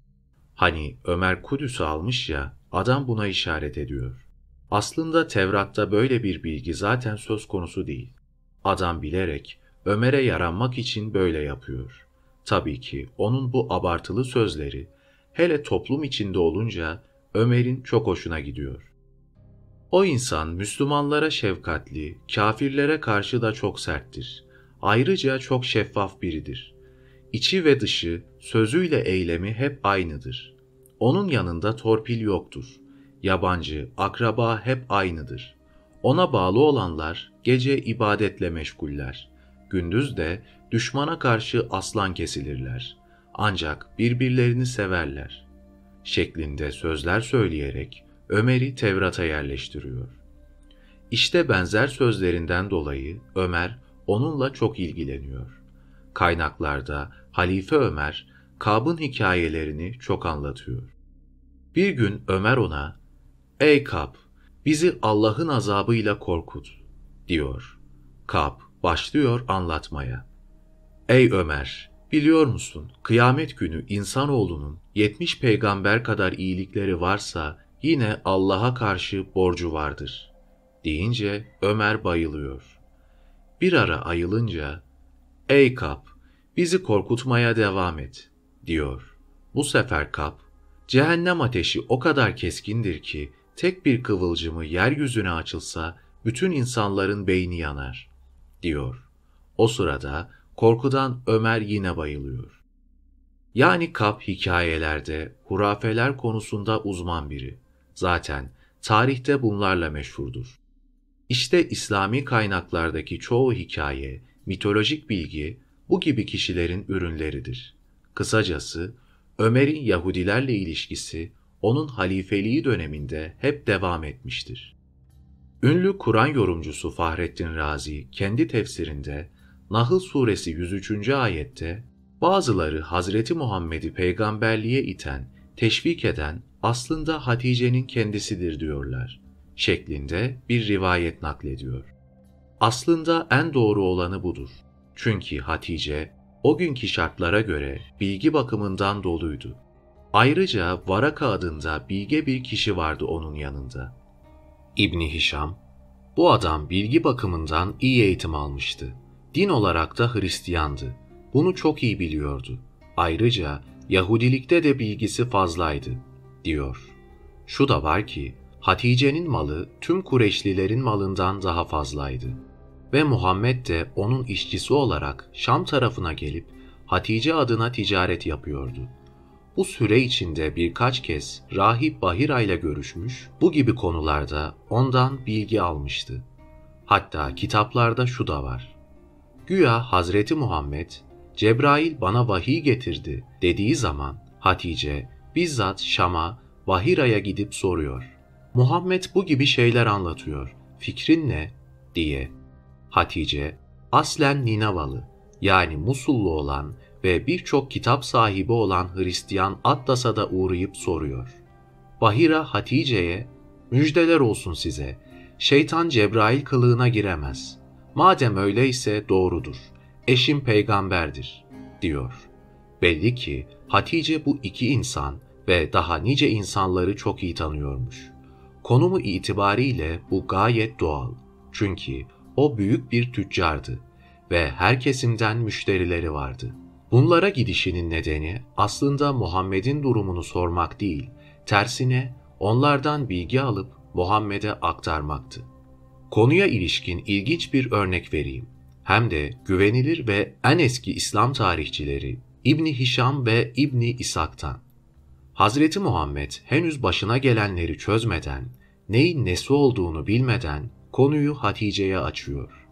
Hani Ömer Kudüs'ü almış ya adam buna işaret ediyor. Aslında Tevrat'ta böyle bir bilgi zaten söz konusu değil. Adam bilerek Ömer'e yaranmak için böyle yapıyor. Tabii ki onun bu abartılı sözleri hele toplum içinde olunca Ömer'in çok hoşuna gidiyor. O insan Müslümanlara şefkatli, kafirlere karşı da çok serttir. Ayrıca çok şeffaf biridir. İçi ve dışı, sözüyle eylemi hep aynıdır. Onun yanında torpil yoktur. Yabancı, akraba hep aynıdır. Ona bağlı olanlar gece ibadetle meşguller. Gündüz de düşmana karşı aslan kesilirler. Ancak birbirlerini severler. Şeklinde sözler söyleyerek Ömer'i Tevrat'a yerleştiriyor. İşte benzer sözlerinden dolayı Ömer onunla çok ilgileniyor. Kaynaklarda Halife Ömer, Kab'ın hikayelerini çok anlatıyor. Bir gün Ömer ona, ''Ey Kab, bizi Allah'ın azabıyla korkut.'' diyor. Kab başlıyor anlatmaya. ''Ey Ömer, biliyor musun kıyamet günü insanoğlunun 70 peygamber kadar iyilikleri varsa yine Allah'a karşı borcu vardır. Deyince Ömer bayılıyor. Bir ara ayılınca, ''Ey Kap, bizi korkutmaya devam et.'' diyor. Bu sefer Kap, cehennem ateşi o kadar keskindir ki tek bir kıvılcımı yeryüzüne açılsa bütün insanların beyni yanar, diyor. O sırada korkudan Ömer yine bayılıyor. Yani Kap hikayelerde, hurafeler konusunda uzman biri. Zaten tarihte bunlarla meşhurdur. İşte İslami kaynaklardaki çoğu hikaye, mitolojik bilgi bu gibi kişilerin ürünleridir. Kısacası Ömer'in Yahudilerle ilişkisi onun halifeliği döneminde hep devam etmiştir. Ünlü Kur'an yorumcusu Fahrettin Razi kendi tefsirinde Nahl suresi 103. ayette bazıları Hazreti Muhammed'i peygamberliğe iten, teşvik eden aslında Hatice'nin kendisidir diyorlar şeklinde bir rivayet naklediyor. Aslında en doğru olanı budur. Çünkü Hatice o günkü şartlara göre bilgi bakımından doluydu. Ayrıca Varaka adında bilge bir kişi vardı onun yanında. İbni Hişam, bu adam bilgi bakımından iyi eğitim almıştı. Din olarak da Hristiyandı. Bunu çok iyi biliyordu. Ayrıca Yahudilikte de bilgisi fazlaydı diyor. Şu da var ki Hatice'nin malı tüm Kureşlilerin malından daha fazlaydı. Ve Muhammed de onun işçisi olarak Şam tarafına gelip Hatice adına ticaret yapıyordu. Bu süre içinde birkaç kez Rahip Bahira ile görüşmüş, bu gibi konularda ondan bilgi almıştı. Hatta kitaplarda şu da var. Güya Hazreti Muhammed, Cebrail bana vahiy getirdi dediği zaman Hatice bizzat Şam'a, Bahira'ya gidip soruyor. Muhammed bu gibi şeyler anlatıyor. Fikrin ne? diye. Hatice, aslen Ninavalı yani Musullu olan ve birçok kitap sahibi olan Hristiyan Atlas'a da uğrayıp soruyor. Bahira Hatice'ye, müjdeler olsun size, şeytan Cebrail kılığına giremez. Madem öyleyse doğrudur, eşim peygamberdir, diyor. Belli ki Hatice bu iki insan ve daha nice insanları çok iyi tanıyormuş. Konumu itibariyle bu gayet doğal. Çünkü o büyük bir tüccardı ve her kesimden müşterileri vardı. Bunlara gidişinin nedeni aslında Muhammed'in durumunu sormak değil, tersine onlardan bilgi alıp Muhammed'e aktarmaktı. Konuya ilişkin ilginç bir örnek vereyim. Hem de güvenilir ve en eski İslam tarihçileri İbni Hişam ve İbni İshak'tan. Hazreti Muhammed henüz başına gelenleri çözmeden, neyin nesi olduğunu bilmeden konuyu Hatice'ye açıyor.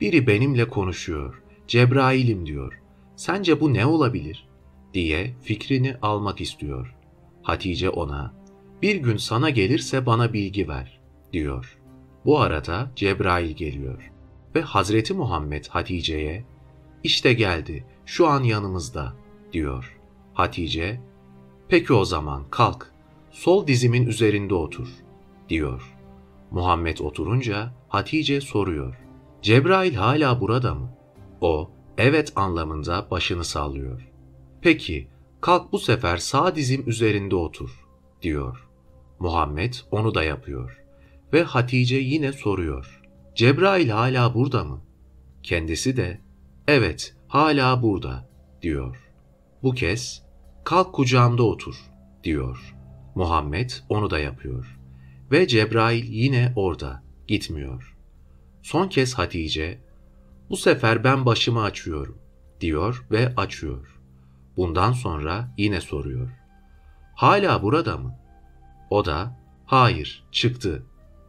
Biri benimle konuşuyor, Cebrail'im diyor. Sence bu ne olabilir? diye fikrini almak istiyor. Hatice ona, Bir gün sana gelirse bana bilgi ver, diyor. Bu arada Cebrail geliyor ve Hazreti Muhammed Hatice'ye işte geldi, şu an yanımızda, diyor. Hatice, peki o zaman kalk, sol dizimin üzerinde otur, diyor. Muhammed oturunca Hatice soruyor. Cebrail hala burada mı? O, evet anlamında başını sallıyor. Peki, kalk bu sefer sağ dizim üzerinde otur, diyor. Muhammed onu da yapıyor. Ve Hatice yine soruyor. Cebrail hala burada mı? Kendisi de, evet hala burada, diyor. Bu kez, kalk kucağımda otur, diyor. Muhammed onu da yapıyor. Ve Cebrail yine orada, gitmiyor. Son kez Hatice, bu sefer ben başımı açıyorum, diyor ve açıyor. Bundan sonra yine soruyor. Hala burada mı? O da, hayır, çıktı,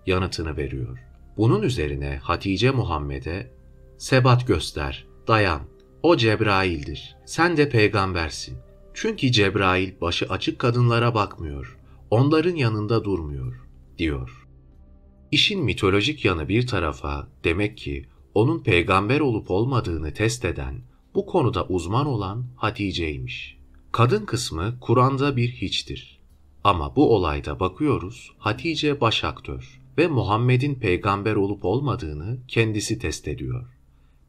yanıtını veriyor. Bunun üzerine Hatice Muhammed'e, sebat göster, dayan, o Cebrail'dir, sen de peygambersin. Çünkü Cebrail başı açık kadınlara bakmıyor, onların yanında durmuyor, diyor. İşin mitolojik yanı bir tarafa, demek ki onun peygamber olup olmadığını test eden, bu konuda uzman olan Hatice'ymiş. Kadın kısmı Kur'an'da bir hiçtir. Ama bu olayda bakıyoruz Hatice baş aktör ve Muhammed'in peygamber olup olmadığını kendisi test ediyor.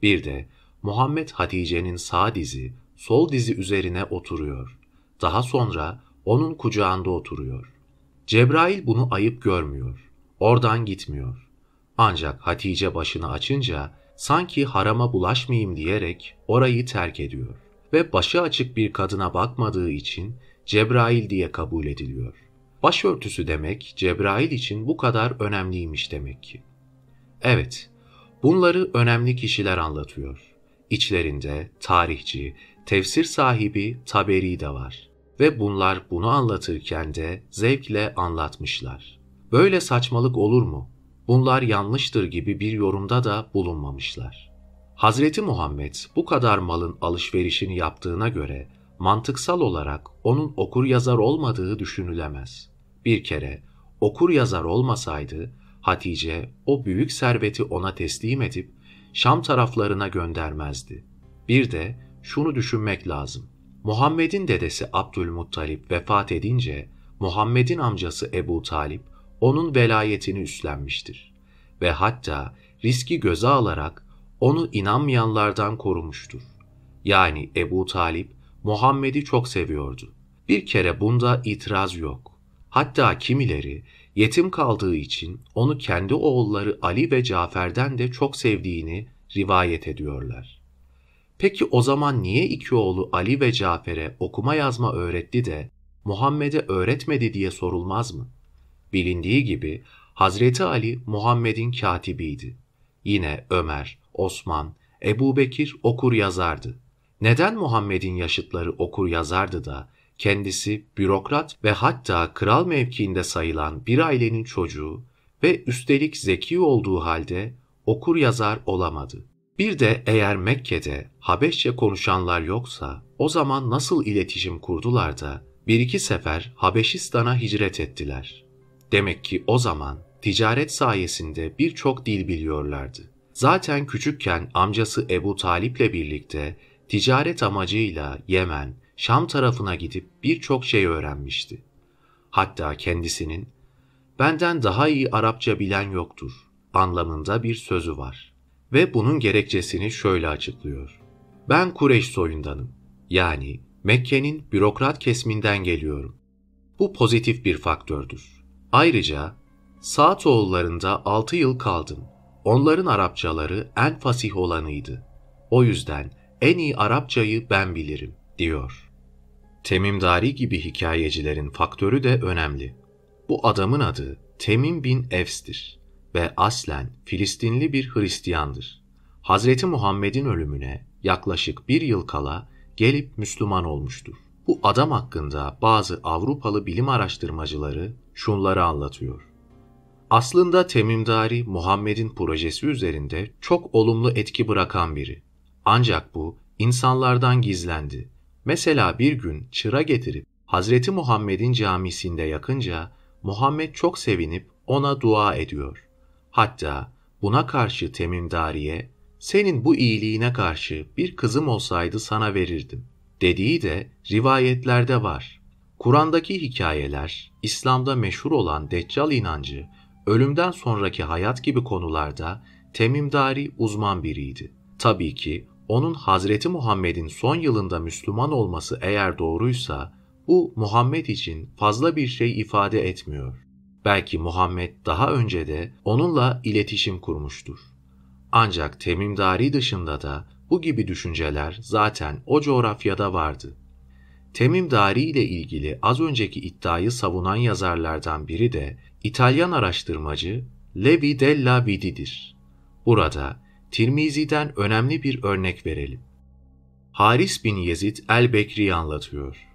Bir de Muhammed Hatice'nin sağ dizi, sol dizi üzerine oturuyor. Daha sonra onun kucağında oturuyor. Cebrail bunu ayıp görmüyor. Oradan gitmiyor. Ancak Hatice başını açınca sanki harama bulaşmayayım diyerek orayı terk ediyor ve başı açık bir kadına bakmadığı için Cebrail diye kabul ediliyor. Başörtüsü demek Cebrail için bu kadar önemliymiş demek ki. Evet, bunları önemli kişiler anlatıyor. İçlerinde tarihçi, tefsir sahibi Taberi de var ve bunlar bunu anlatırken de zevkle anlatmışlar. Böyle saçmalık olur mu? Bunlar yanlıştır gibi bir yorumda da bulunmamışlar. Hazreti Muhammed bu kadar malın alışverişini yaptığına göre mantıksal olarak onun okur yazar olmadığı düşünülemez. Bir kere okur yazar olmasaydı Hatice o büyük serveti ona teslim edip Şam taraflarına göndermezdi. Bir de şunu düşünmek lazım. Muhammed'in dedesi Abdülmuttalip vefat edince Muhammed'in amcası Ebu Talip onun velayetini üstlenmiştir ve hatta riski göze alarak onu inanmayanlardan korumuştur. Yani Ebu Talip Muhammed'i çok seviyordu. Bir kere bunda itiraz yok. Hatta kimileri yetim kaldığı için onu kendi oğulları Ali ve Cafer'den de çok sevdiğini rivayet ediyorlar. Peki o zaman niye iki oğlu Ali ve Cafer'e okuma yazma öğretti de Muhammed'e öğretmedi diye sorulmaz mı? Bilindiği gibi Hazreti Ali Muhammed'in katibiydi. Yine Ömer, Osman, Ebu Bekir okur yazardı. Neden Muhammed'in yaşıtları okur yazardı da kendisi bürokrat ve hatta kral mevkiinde sayılan bir ailenin çocuğu ve üstelik zeki olduğu halde okur yazar olamadı. Bir de eğer Mekke'de Habeşçe konuşanlar yoksa o zaman nasıl iletişim kurdular da bir iki sefer Habeşistan'a hicret ettiler. Demek ki o zaman ticaret sayesinde birçok dil biliyorlardı. Zaten küçükken amcası Ebu Talip'le birlikte ticaret amacıyla Yemen, Şam tarafına gidip birçok şey öğrenmişti. Hatta kendisinin benden daha iyi Arapça bilen yoktur anlamında bir sözü var. Ve bunun gerekçesini şöyle açıklıyor. Ben Kureyş soyundanım. Yani Mekke'nin bürokrat kesiminden geliyorum. Bu pozitif bir faktördür. Ayrıca Saat oğullarında 6 yıl kaldım. Onların Arapçaları en fasih olanıydı. O yüzden en iyi Arapçayı ben bilirim, diyor. Temimdari gibi hikayecilerin faktörü de önemli. Bu adamın adı Temim bin Efs'tir ve aslen Filistinli bir Hristiyandır. Hazreti Muhammed'in ölümüne yaklaşık bir yıl kala gelip Müslüman olmuştur. Bu adam hakkında bazı Avrupalı bilim araştırmacıları şunları anlatıyor. Aslında Temimdari Muhammed'in projesi üzerinde çok olumlu etki bırakan biri. Ancak bu insanlardan gizlendi. Mesela bir gün çıra getirip Hazreti Muhammed'in camisinde yakınca Muhammed çok sevinip ona dua ediyor. Hatta buna karşı Temimdariye, senin bu iyiliğine karşı bir kızım olsaydı sana verirdim dediği de rivayetlerde var. Kur'an'daki hikayeler, İslam'da meşhur olan Deccal inancı, ölümden sonraki hayat gibi konularda Temimdari uzman biriydi. Tabii ki onun Hazreti Muhammed'in son yılında Müslüman olması eğer doğruysa, bu Muhammed için fazla bir şey ifade etmiyor. Belki Muhammed daha önce de onunla iletişim kurmuştur. Ancak Temimdari dışında da bu gibi düşünceler zaten o coğrafyada vardı. Temimdari ile ilgili az önceki iddiayı savunan yazarlardan biri de İtalyan araştırmacı Levi della Vidi'dir. Burada Tirmizi'den önemli bir örnek verelim. Haris bin Yezid el-Bekri anlatıyor.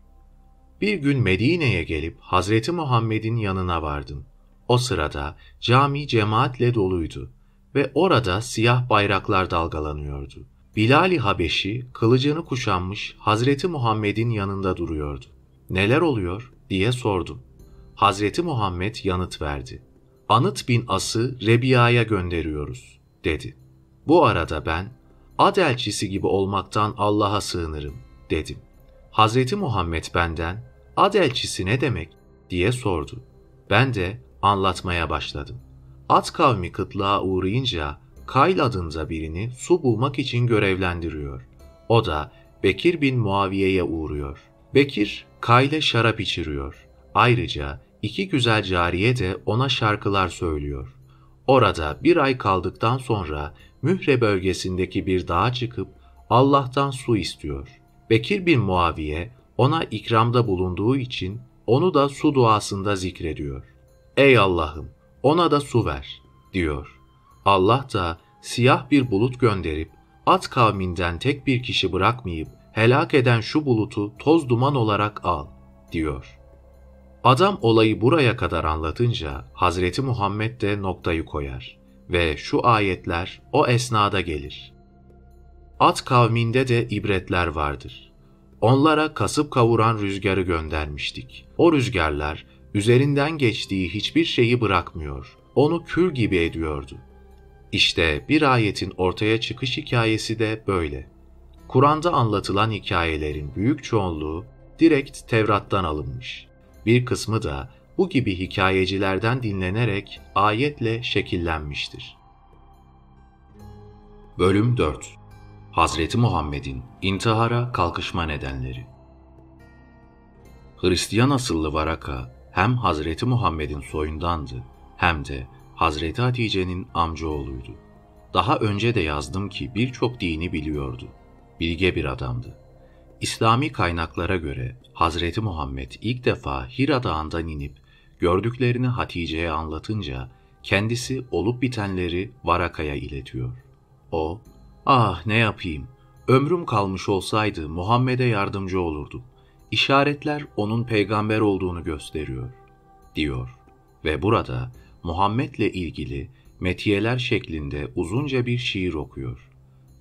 Bir gün Medine'ye gelip Hazreti Muhammed'in yanına vardım. O sırada cami cemaatle doluydu ve orada siyah bayraklar dalgalanıyordu. Bilal-i Habeşi kılıcını kuşanmış Hazreti Muhammed'in yanında duruyordu. Neler oluyor diye sordum. Hazreti Muhammed yanıt verdi. Anıt bin As'ı Rebiya'ya gönderiyoruz dedi. Bu arada ben ad elçisi gibi olmaktan Allah'a sığınırım dedim. Hazreti Muhammed benden ad elçisi ne demek diye sordu. Ben de anlatmaya başladım. At kavmi kıtlığa uğrayınca Kayl adında birini su bulmak için görevlendiriyor. O da Bekir bin Muaviye'ye uğruyor. Bekir Kayl'e şarap içiriyor. Ayrıca iki güzel cariye de ona şarkılar söylüyor. Orada bir ay kaldıktan sonra Mühre bölgesindeki bir dağa çıkıp Allah'tan su istiyor. Bekir bin Muaviye ona ikramda bulunduğu için onu da su duasında zikrediyor. Ey Allah'ım ona da su ver diyor. Allah da siyah bir bulut gönderip at kavminden tek bir kişi bırakmayıp helak eden şu bulutu toz duman olarak al diyor. Adam olayı buraya kadar anlatınca Hazreti Muhammed de noktayı koyar ve şu ayetler o esnada gelir. At kavminde de ibretler vardır. Onlara kasıp kavuran rüzgarı göndermiştik. O rüzgarlar üzerinden geçtiği hiçbir şeyi bırakmıyor. Onu kül gibi ediyordu. İşte bir ayetin ortaya çıkış hikayesi de böyle. Kur'an'da anlatılan hikayelerin büyük çoğunluğu direkt Tevrat'tan alınmış. Bir kısmı da bu gibi hikayecilerden dinlenerek ayetle şekillenmiştir. Bölüm 4 Hazreti Muhammed'in intihara kalkışma nedenleri Hristiyan asıllı Varaka hem Hazreti Muhammed'in soyundandı hem de Hazreti Hatice'nin amcaoğluydu. Daha önce de yazdım ki birçok dini biliyordu. Bilge bir adamdı. İslami kaynaklara göre Hazreti Muhammed ilk defa Hira Dağı'ndan inip gördüklerini Hatice'ye anlatınca kendisi olup bitenleri Varaka'ya iletiyor. O, ah ne yapayım, ömrüm kalmış olsaydı Muhammed'e yardımcı olurdum. İşaretler onun peygamber olduğunu gösteriyor, diyor. Ve burada Muhammed'le ilgili metiyeler şeklinde uzunca bir şiir okuyor.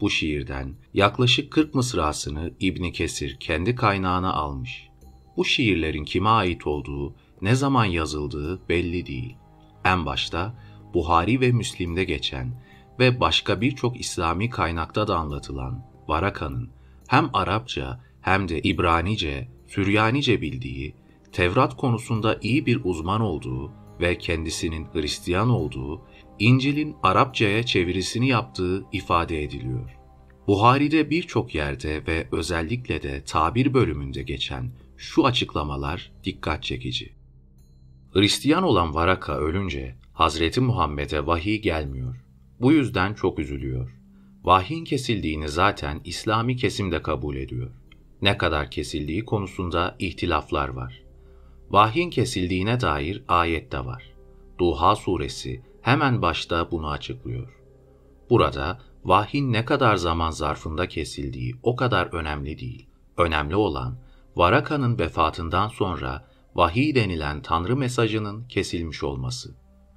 Bu şiirden yaklaşık 40 mısrasını İbni Kesir kendi kaynağına almış. Bu şiirlerin kime ait olduğu, ne zaman yazıldığı belli değil. En başta Buhari ve Müslim'de geçen ve başka birçok İslami kaynakta da anlatılan Varaka'nın hem Arapça hem de İbranice, Süryanice bildiği, Tevrat konusunda iyi bir uzman olduğu ve kendisinin Hristiyan olduğu, İncil'in Arapçaya çevirisini yaptığı ifade ediliyor. Buhari'de birçok yerde ve özellikle de tabir bölümünde geçen şu açıklamalar dikkat çekici. Hristiyan olan Varaka ölünce Hazreti Muhammed'e vahiy gelmiyor. Bu yüzden çok üzülüyor. Vahyin kesildiğini zaten İslami kesimde kabul ediyor. Ne kadar kesildiği konusunda ihtilaflar var vahyin kesildiğine dair ayet de var. Duha suresi hemen başta bunu açıklıyor. Burada vahyin ne kadar zaman zarfında kesildiği o kadar önemli değil. Önemli olan Varaka'nın vefatından sonra vahiy denilen Tanrı mesajının kesilmiş olması.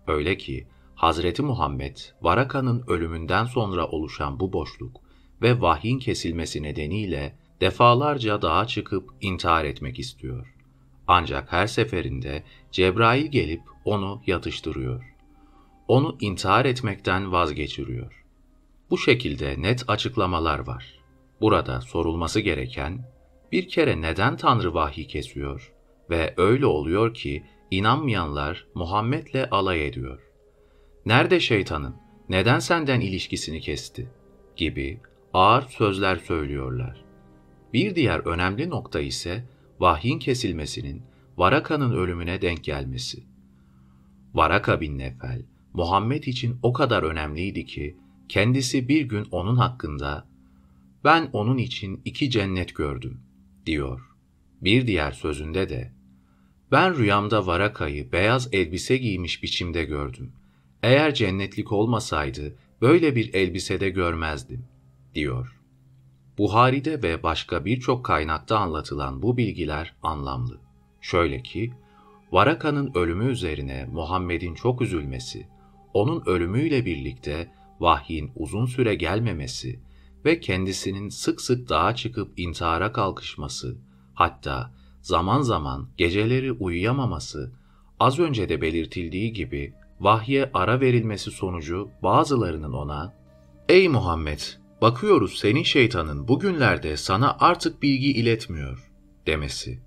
Öyle ki Hazreti Muhammed Varaka'nın ölümünden sonra oluşan bu boşluk ve vahyin kesilmesi nedeniyle defalarca dağa çıkıp intihar etmek istiyor. Ancak her seferinde Cebrail gelip onu yatıştırıyor. Onu intihar etmekten vazgeçiriyor. Bu şekilde net açıklamalar var. Burada sorulması gereken, bir kere neden Tanrı vahiy kesiyor ve öyle oluyor ki inanmayanlar Muhammed'le alay ediyor. Nerede şeytanın, neden senden ilişkisini kesti? gibi ağır sözler söylüyorlar. Bir diğer önemli nokta ise vahyin kesilmesinin Varaka'nın ölümüne denk gelmesi. Varaka bin Nefel, Muhammed için o kadar önemliydi ki, kendisi bir gün onun hakkında, ben onun için iki cennet gördüm, diyor. Bir diğer sözünde de, ben rüyamda Varaka'yı beyaz elbise giymiş biçimde gördüm. Eğer cennetlik olmasaydı böyle bir elbisede görmezdim, diyor. Buhari'de ve başka birçok kaynakta anlatılan bu bilgiler anlamlı. Şöyle ki, Varaka'nın ölümü üzerine Muhammed'in çok üzülmesi, onun ölümüyle birlikte vahyin uzun süre gelmemesi ve kendisinin sık sık dağa çıkıp intihara kalkışması, hatta zaman zaman geceleri uyuyamaması, az önce de belirtildiği gibi vahye ara verilmesi sonucu bazılarının ona, ''Ey Muhammed, bakıyoruz senin şeytanın bugünlerde sana artık bilgi iletmiyor.'' demesi.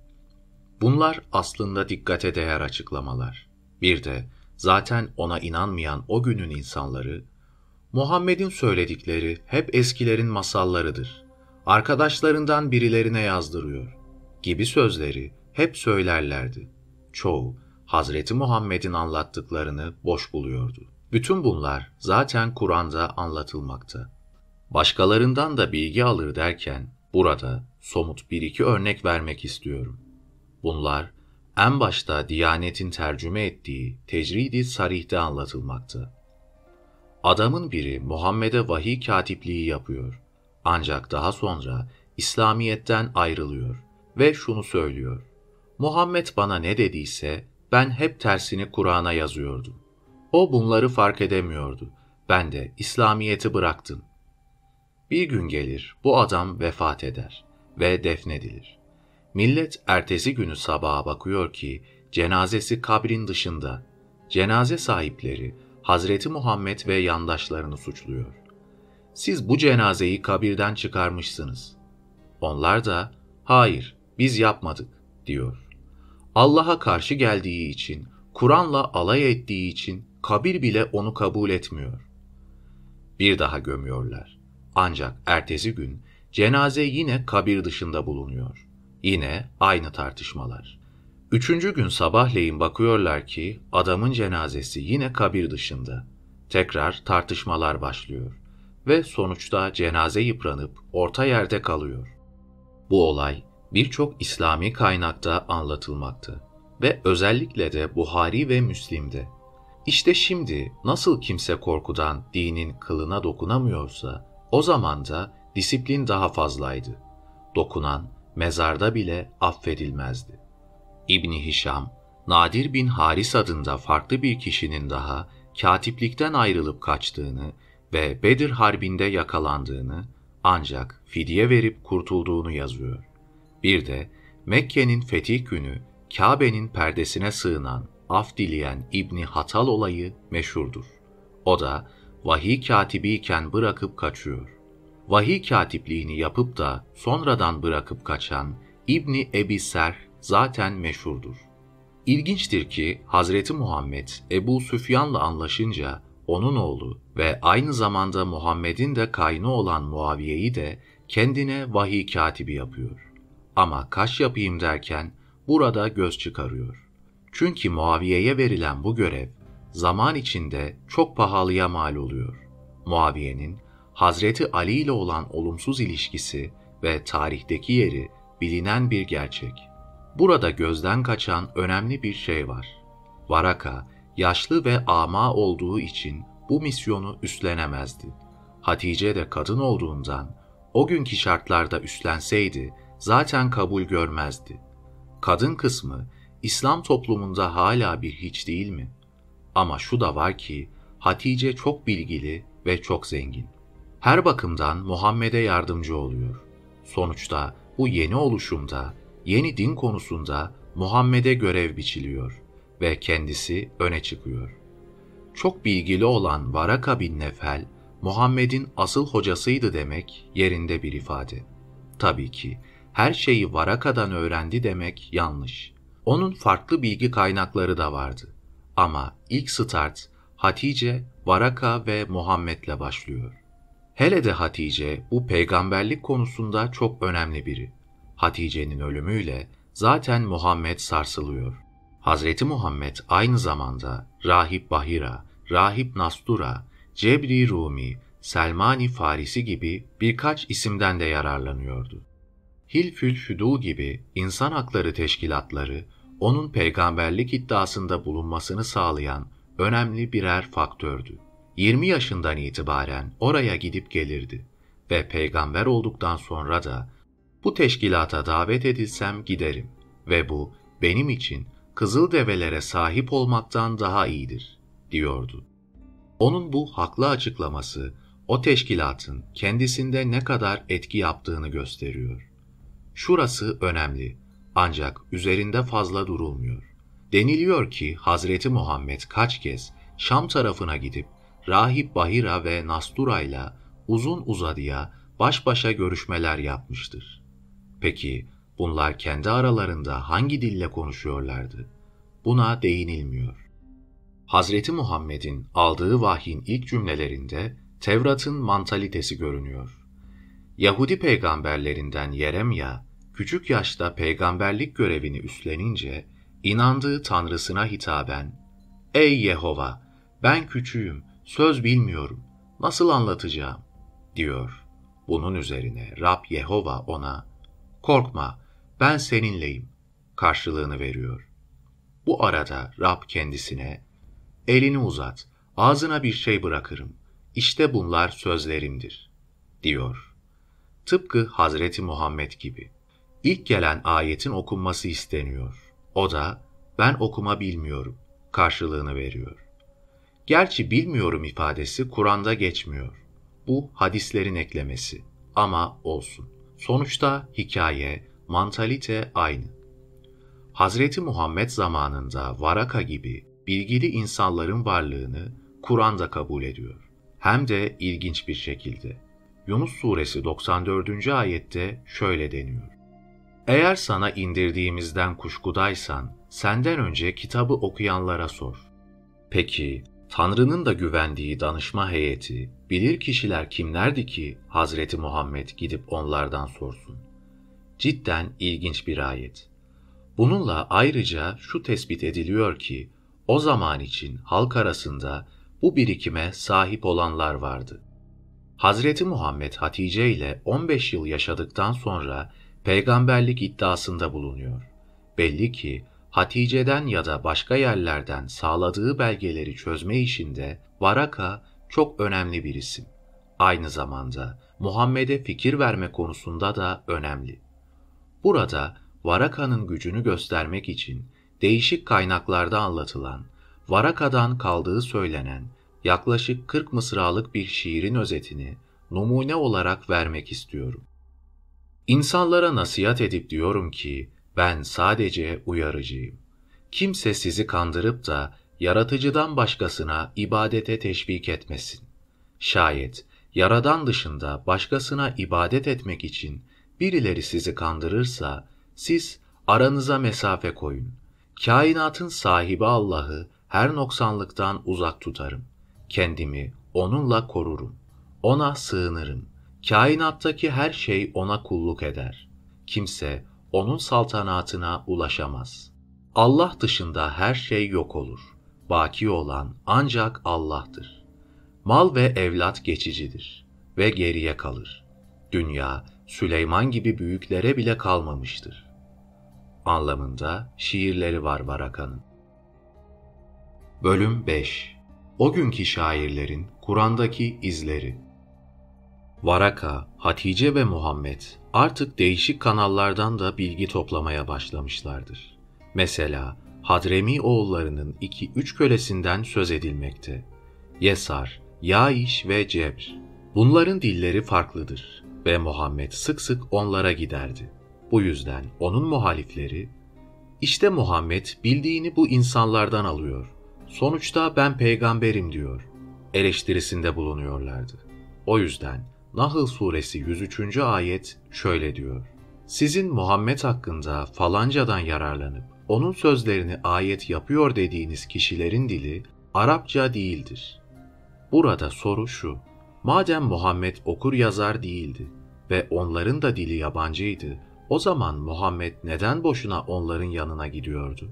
Bunlar aslında dikkate değer açıklamalar. Bir de zaten ona inanmayan o günün insanları, Muhammed'in söyledikleri hep eskilerin masallarıdır. Arkadaşlarından birilerine yazdırıyor gibi sözleri hep söylerlerdi. Çoğu Hazreti Muhammed'in anlattıklarını boş buluyordu. Bütün bunlar zaten Kur'an'da anlatılmakta. Başkalarından da bilgi alır derken burada somut bir iki örnek vermek istiyorum. Bunlar en başta Diyanet'in tercüme ettiği Tecridi Sarih'te anlatılmakta. Adamın biri Muhammed'e vahiy katipliği yapıyor. Ancak daha sonra İslamiyet'ten ayrılıyor ve şunu söylüyor. Muhammed bana ne dediyse ben hep tersini Kur'an'a yazıyordum. O bunları fark edemiyordu. Ben de İslamiyet'i bıraktım. Bir gün gelir bu adam vefat eder ve defnedilir. Millet ertesi günü sabaha bakıyor ki cenazesi kabrin dışında. Cenaze sahipleri Hazreti Muhammed ve yandaşlarını suçluyor. Siz bu cenazeyi kabirden çıkarmışsınız. Onlar da hayır biz yapmadık diyor. Allah'a karşı geldiği için, Kur'an'la alay ettiği için kabir bile onu kabul etmiyor. Bir daha gömüyorlar. Ancak ertesi gün cenaze yine kabir dışında bulunuyor. Yine aynı tartışmalar. Üçüncü gün sabahleyin bakıyorlar ki adamın cenazesi yine kabir dışında. Tekrar tartışmalar başlıyor ve sonuçta cenaze yıpranıp orta yerde kalıyor. Bu olay birçok İslami kaynakta anlatılmakta ve özellikle de Buhari ve Müslim'de. İşte şimdi nasıl kimse korkudan dinin kılına dokunamıyorsa o zaman da disiplin daha fazlaydı. Dokunan mezarda bile affedilmezdi. İbni Hişam, Nadir bin Haris adında farklı bir kişinin daha katiplikten ayrılıp kaçtığını ve Bedir Harbi'nde yakalandığını ancak fidye verip kurtulduğunu yazıyor. Bir de Mekke'nin fetih günü Kabe'nin perdesine sığınan, af dileyen İbni Hatal olayı meşhurdur. O da vahiy katibiyken bırakıp kaçıyor. Vahiy katipliğini yapıp da sonradan bırakıp kaçan İbni Ebi Ser zaten meşhurdur. İlginçtir ki Hazreti Muhammed Ebu Süfyan'la anlaşınca onun oğlu ve aynı zamanda Muhammed'in de kayını olan Muaviye'yi de kendine vahiy katibi yapıyor. Ama kaş yapayım derken burada göz çıkarıyor. Çünkü Muaviye'ye verilen bu görev zaman içinde çok pahalıya mal oluyor. Muaviye'nin Hazreti Ali ile olan olumsuz ilişkisi ve tarihteki yeri bilinen bir gerçek. Burada gözden kaçan önemli bir şey var. Varaka, yaşlı ve ama olduğu için bu misyonu üstlenemezdi. Hatice de kadın olduğundan o günkü şartlarda üstlenseydi zaten kabul görmezdi. Kadın kısmı İslam toplumunda hala bir hiç değil mi? Ama şu da var ki Hatice çok bilgili ve çok zengin. Her bakımdan Muhammed'e yardımcı oluyor. Sonuçta bu yeni oluşumda, yeni din konusunda Muhammed'e görev biçiliyor ve kendisi öne çıkıyor. Çok bilgili olan Varaka bin Nefel, Muhammed'in asıl hocasıydı demek yerinde bir ifade. Tabii ki her şeyi Varaka'dan öğrendi demek yanlış. Onun farklı bilgi kaynakları da vardı. Ama ilk start Hatice, Varaka ve Muhammed'le başlıyor. Hele de Hatice bu peygamberlik konusunda çok önemli biri. Hatice'nin ölümüyle zaten Muhammed sarsılıyor. Hazreti Muhammed aynı zamanda Rahip Bahira, Rahip Nastura, Cebri Rumi, Selmani Farisi gibi birkaç isimden de yararlanıyordu. Hilfül Füdu gibi insan hakları teşkilatları onun peygamberlik iddiasında bulunmasını sağlayan önemli birer faktördü. 20 yaşından itibaren oraya gidip gelirdi ve peygamber olduktan sonra da bu teşkilata davet edilsem giderim ve bu benim için kızıl develere sahip olmaktan daha iyidir, diyordu. Onun bu haklı açıklaması o teşkilatın kendisinde ne kadar etki yaptığını gösteriyor. Şurası önemli ancak üzerinde fazla durulmuyor. Deniliyor ki Hazreti Muhammed kaç kez Şam tarafına gidip Rahip Bahira ve Nastura ile uzun uzadıya baş başa görüşmeler yapmıştır. Peki bunlar kendi aralarında hangi dille konuşuyorlardı? Buna değinilmiyor. Hazreti Muhammed'in aldığı vahyin ilk cümlelerinde Tevrat'ın mantalitesi görünüyor. Yahudi peygamberlerinden Yeremya, küçük yaşta peygamberlik görevini üstlenince, inandığı tanrısına hitaben, ''Ey Yehova, ben küçüğüm, söz bilmiyorum, nasıl anlatacağım?'' diyor. Bunun üzerine Rab Yehova ona, ''Korkma, ben seninleyim.'' karşılığını veriyor. Bu arada Rab kendisine, ''Elini uzat, ağzına bir şey bırakırım, işte bunlar sözlerimdir.'' diyor. Tıpkı Hazreti Muhammed gibi. İlk gelen ayetin okunması isteniyor. O da, ben okuma bilmiyorum, karşılığını veriyor. Gerçi bilmiyorum ifadesi Kur'an'da geçmiyor. Bu hadislerin eklemesi. Ama olsun. Sonuçta hikaye, mantalite aynı. Hazreti Muhammed zamanında Varaka gibi bilgili insanların varlığını Kur'an'da kabul ediyor. Hem de ilginç bir şekilde. Yunus suresi 94. ayette şöyle deniyor. Eğer sana indirdiğimizden kuşkudaysan, senden önce kitabı okuyanlara sor. Peki, Tanrı'nın da güvendiği danışma heyeti, bilir kişiler kimlerdi ki Hazreti Muhammed gidip onlardan sorsun? Cidden ilginç bir ayet. Bununla ayrıca şu tespit ediliyor ki, o zaman için halk arasında bu birikime sahip olanlar vardı. Hazreti Muhammed Hatice ile 15 yıl yaşadıktan sonra peygamberlik iddiasında bulunuyor. Belli ki Hatice'den ya da başka yerlerden sağladığı belgeleri çözme işinde Varaka çok önemli bir isim. Aynı zamanda Muhammed'e fikir verme konusunda da önemli. Burada Varaka'nın gücünü göstermek için değişik kaynaklarda anlatılan, Varaka'dan kaldığı söylenen yaklaşık 40 mısralık bir şiirin özetini numune olarak vermek istiyorum. İnsanlara nasihat edip diyorum ki, ben sadece uyarıcıyım. Kimse sizi kandırıp da yaratıcıdan başkasına ibadete teşvik etmesin. Şayet yaradan dışında başkasına ibadet etmek için birileri sizi kandırırsa, siz aranıza mesafe koyun. Kainatın sahibi Allah'ı her noksanlıktan uzak tutarım. Kendimi onunla korurum. Ona sığınırım. Kainattaki her şey ona kulluk eder. Kimse onun saltanatına ulaşamaz. Allah dışında her şey yok olur. Baki olan ancak Allah'tır. Mal ve evlat geçicidir ve geriye kalır. Dünya Süleyman gibi büyüklere bile kalmamıştır. Anlamında şiirleri var Varaka'nın. Bölüm 5 O günkü şairlerin Kur'an'daki izleri Varaka, Hatice ve Muhammed artık değişik kanallardan da bilgi toplamaya başlamışlardır. Mesela Hadremi oğullarının iki üç kölesinden söz edilmekte. Yesar, Yaiş ve Cebr. Bunların dilleri farklıdır ve Muhammed sık sık onlara giderdi. Bu yüzden onun muhalifleri, İşte Muhammed bildiğini bu insanlardan alıyor. Sonuçta ben peygamberim diyor. Eleştirisinde bulunuyorlardı. O yüzden Nahl suresi 103. ayet şöyle diyor. Sizin Muhammed hakkında falancadan yararlanıp onun sözlerini ayet yapıyor dediğiniz kişilerin dili Arapça değildir. Burada soru şu. Madem Muhammed okur yazar değildi ve onların da dili yabancıydı, o zaman Muhammed neden boşuna onların yanına gidiyordu?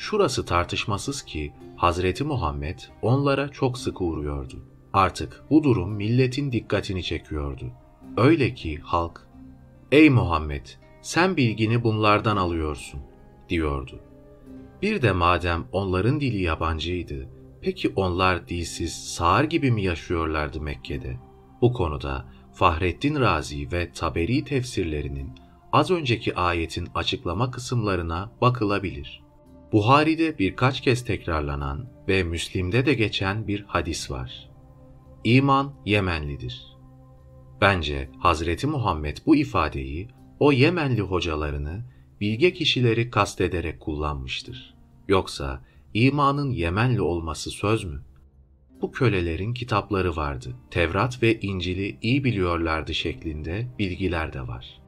Şurası tartışmasız ki Hazreti Muhammed onlara çok sık uğruyordu. Artık bu durum milletin dikkatini çekiyordu. Öyle ki halk, ''Ey Muhammed, sen bilgini bunlardan alıyorsun.'' diyordu. Bir de madem onların dili yabancıydı, peki onlar dilsiz, sağır gibi mi yaşıyorlardı Mekke'de? Bu konuda Fahrettin Razi ve Taberi tefsirlerinin az önceki ayetin açıklama kısımlarına bakılabilir. Buhari'de birkaç kez tekrarlanan ve Müslim'de de geçen bir hadis var. İman Yemenlidir. Bence Hazreti Muhammed bu ifadeyi o Yemenli hocalarını bilge kişileri kastederek kullanmıştır. Yoksa imanın Yemenli olması söz mü? Bu kölelerin kitapları vardı. Tevrat ve İncil'i iyi biliyorlardı şeklinde bilgiler de var.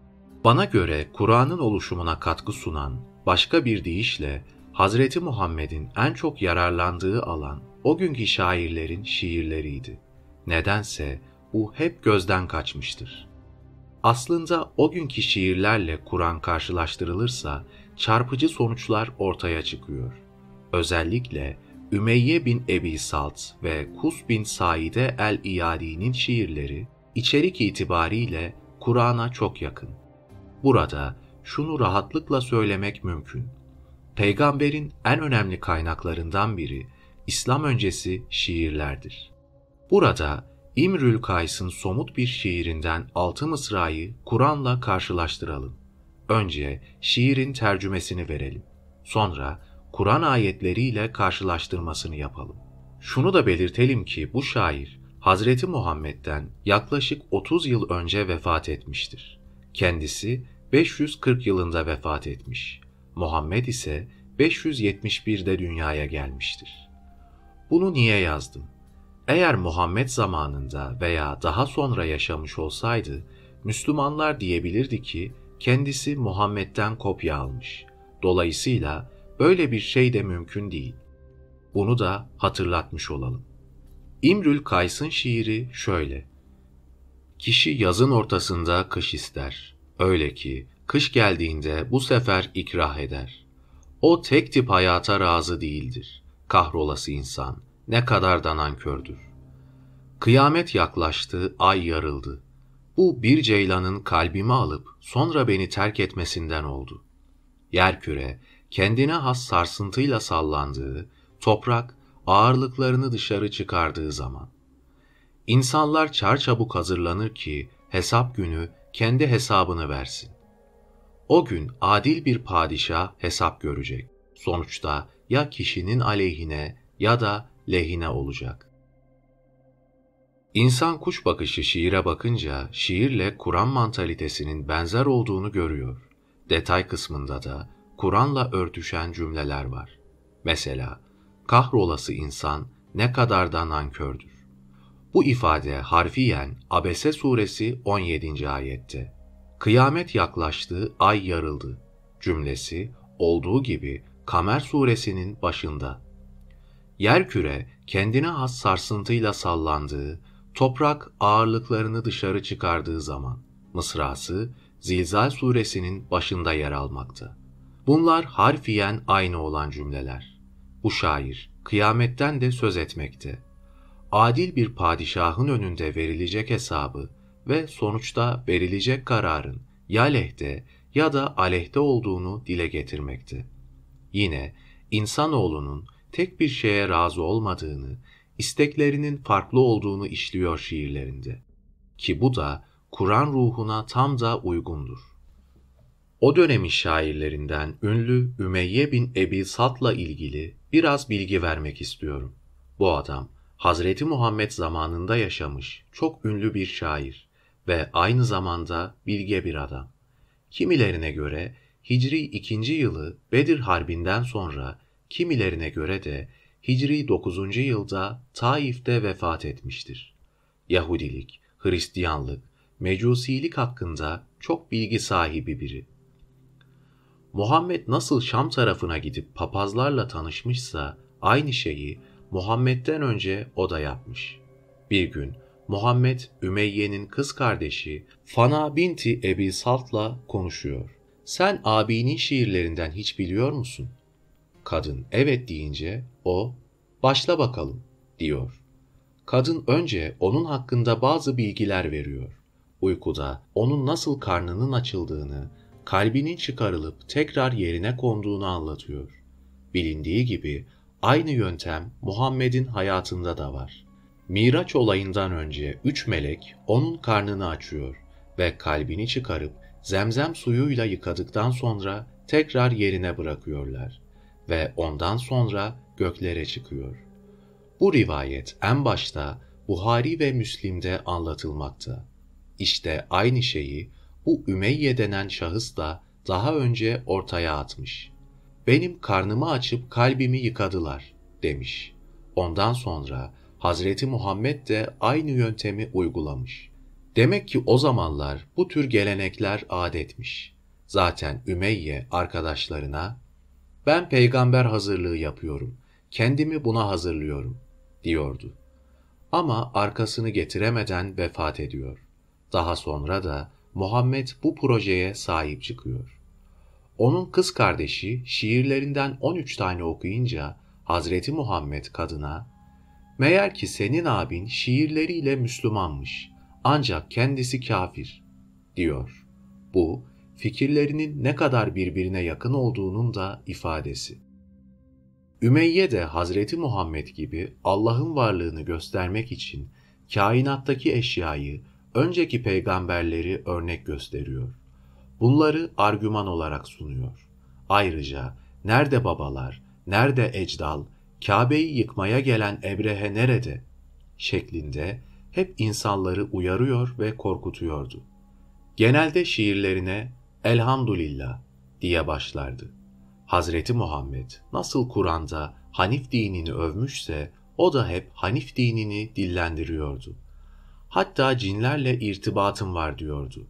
Bana göre Kur'an'ın oluşumuna katkı sunan, başka bir deyişle Hazreti Muhammed'in en çok yararlandığı alan o günkü şairlerin şiirleriydi. Nedense bu hep gözden kaçmıştır. Aslında o günkü şiirlerle Kur'an karşılaştırılırsa çarpıcı sonuçlar ortaya çıkıyor. Özellikle Ümeyye bin Ebi Salt ve Kus bin Saide el-İyadi'nin şiirleri içerik itibariyle Kur'an'a çok yakın. Burada şunu rahatlıkla söylemek mümkün. Peygamberin en önemli kaynaklarından biri İslam öncesi şiirlerdir. Burada İmrül Kays'ın somut bir şiirinden altı mısrayı Kur'an'la karşılaştıralım. Önce şiirin tercümesini verelim. Sonra Kur'an ayetleriyle karşılaştırmasını yapalım. Şunu da belirtelim ki bu şair Hazreti Muhammed'den yaklaşık 30 yıl önce vefat etmiştir. Kendisi 540 yılında vefat etmiş. Muhammed ise 571'de dünyaya gelmiştir. Bunu niye yazdım? Eğer Muhammed zamanında veya daha sonra yaşamış olsaydı, Müslümanlar diyebilirdi ki kendisi Muhammed'den kopya almış. Dolayısıyla böyle bir şey de mümkün değil. Bunu da hatırlatmış olalım. İmrül Kays'ın şiiri şöyle. Kişi yazın ortasında kış ister. Öyle ki kış geldiğinde bu sefer ikrah eder. O tek tip hayata razı değildir. Kahrolası insan.'' ne kadar da nankördür. Kıyamet yaklaştı, ay yarıldı. Bu bir ceylanın kalbimi alıp sonra beni terk etmesinden oldu. Yerküre, kendine has sarsıntıyla sallandığı, toprak ağırlıklarını dışarı çıkardığı zaman. İnsanlar çarçabuk hazırlanır ki hesap günü kendi hesabını versin. O gün adil bir padişah hesap görecek. Sonuçta ya kişinin aleyhine ya da lehine olacak. İnsan kuş bakışı şiire bakınca şiirle Kur'an mantalitesinin benzer olduğunu görüyor. Detay kısmında da Kur'an'la örtüşen cümleler var. Mesela, kahrolası insan ne kadar da nankördür. Bu ifade harfiyen Abese suresi 17. ayette. Kıyamet yaklaştı, ay yarıldı cümlesi olduğu gibi Kamer suresinin başında yerküre kendine has sarsıntıyla sallandığı, toprak ağırlıklarını dışarı çıkardığı zaman mısrası Zilzal suresinin başında yer almakta. Bunlar harfiyen aynı olan cümleler. Bu şair kıyametten de söz etmekte. Adil bir padişahın önünde verilecek hesabı ve sonuçta verilecek kararın ya lehte ya da aleyhte olduğunu dile getirmekte. Yine insanoğlunun tek bir şeye razı olmadığını, isteklerinin farklı olduğunu işliyor şiirlerinde. Ki bu da Kur'an ruhuna tam da uygundur. O dönemin şairlerinden ünlü Ümeyye bin Ebi Sat'la ilgili biraz bilgi vermek istiyorum. Bu adam Hazreti Muhammed zamanında yaşamış çok ünlü bir şair ve aynı zamanda bilge bir adam. Kimilerine göre Hicri 2. yılı Bedir Harbi'nden sonra kimilerine göre de Hicri 9. yılda Taif'te vefat etmiştir. Yahudilik, Hristiyanlık, Mecusilik hakkında çok bilgi sahibi biri. Muhammed nasıl Şam tarafına gidip papazlarla tanışmışsa aynı şeyi Muhammed'den önce o da yapmış. Bir gün Muhammed Ümeyye'nin kız kardeşi Fana binti Ebi Salt'la konuşuyor. Sen abinin şiirlerinden hiç biliyor musun? Kadın evet deyince o başla bakalım diyor. Kadın önce onun hakkında bazı bilgiler veriyor. Uykuda onun nasıl karnının açıldığını, kalbinin çıkarılıp tekrar yerine konduğunu anlatıyor. Bilindiği gibi aynı yöntem Muhammed'in hayatında da var. Miraç olayından önce üç melek onun karnını açıyor ve kalbini çıkarıp zemzem suyuyla yıkadıktan sonra tekrar yerine bırakıyorlar ve ondan sonra göklere çıkıyor. Bu rivayet en başta Buhari ve Müslim'de anlatılmakta. İşte aynı şeyi bu Ümeyye denen şahıs da daha önce ortaya atmış. Benim karnımı açıp kalbimi yıkadılar demiş. Ondan sonra Hazreti Muhammed de aynı yöntemi uygulamış. Demek ki o zamanlar bu tür gelenekler adetmiş. Zaten Ümeyye arkadaşlarına ben peygamber hazırlığı yapıyorum, kendimi buna hazırlıyorum diyordu. Ama arkasını getiremeden vefat ediyor. Daha sonra da Muhammed bu projeye sahip çıkıyor. Onun kız kardeşi şiirlerinden 13 tane okuyunca Hazreti Muhammed kadına Meğer ki senin abin şiirleriyle Müslümanmış ancak kendisi kafir diyor. Bu fikirlerinin ne kadar birbirine yakın olduğunun da ifadesi. Ümeyye de Hazreti Muhammed gibi Allah'ın varlığını göstermek için kainattaki eşyayı, önceki peygamberleri örnek gösteriyor. Bunları argüman olarak sunuyor. Ayrıca nerede babalar, nerede ecdal, Kabe'yi yıkmaya gelen Ebrehe nerede? şeklinde hep insanları uyarıyor ve korkutuyordu. Genelde şiirlerine Elhamdülillah diye başlardı. Hazreti Muhammed nasıl Kur'an'da Hanif dinini övmüşse o da hep Hanif dinini dillendiriyordu. Hatta cinlerle irtibatım var diyordu.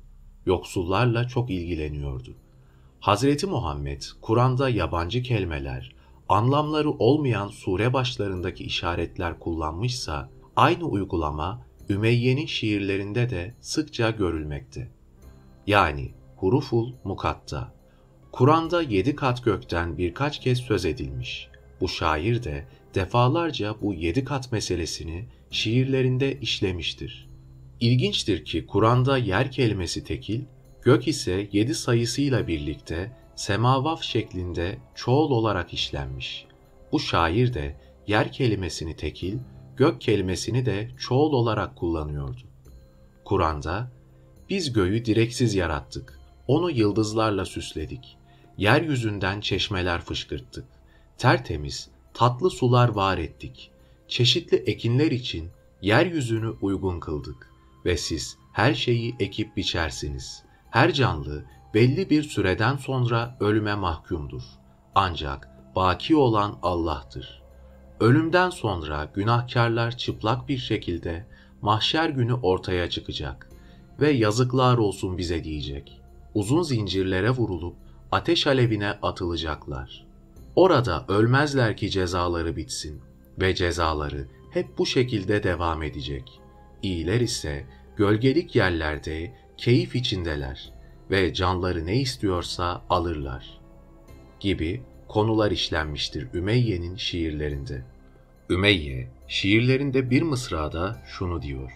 Yoksullarla çok ilgileniyordu. Hazreti Muhammed Kur'an'da yabancı kelimeler, anlamları olmayan sure başlarındaki işaretler kullanmışsa aynı uygulama Ümeyye'nin şiirlerinde de sıkça görülmekte. Yani huruful mukatta. Kur'an'da yedi kat gökten birkaç kez söz edilmiş. Bu şair de defalarca bu yedi kat meselesini şiirlerinde işlemiştir. İlginçtir ki Kur'an'da yer kelimesi tekil, gök ise yedi sayısıyla birlikte semavaf şeklinde çoğul olarak işlenmiş. Bu şair de yer kelimesini tekil, gök kelimesini de çoğul olarak kullanıyordu. Kur'an'da biz göğü direksiz yarattık, onu yıldızlarla süsledik, yeryüzünden çeşmeler fışkırttık, tertemiz, tatlı sular var ettik, çeşitli ekinler için yeryüzünü uygun kıldık ve siz her şeyi ekip biçersiniz. Her canlı belli bir süreden sonra ölüme mahkumdur. Ancak baki olan Allah'tır. Ölümden sonra günahkarlar çıplak bir şekilde mahşer günü ortaya çıkacak ve yazıklar olsun bize diyecek. Uzun zincirlere vurulup ateş alevine atılacaklar. Orada ölmezler ki cezaları bitsin ve cezaları hep bu şekilde devam edecek. İyiler ise gölgelik yerlerde keyif içindeler ve canları ne istiyorsa alırlar gibi konular işlenmiştir Ümeyye'nin şiirlerinde. Ümeyye şiirlerinde bir mısrada şunu diyor.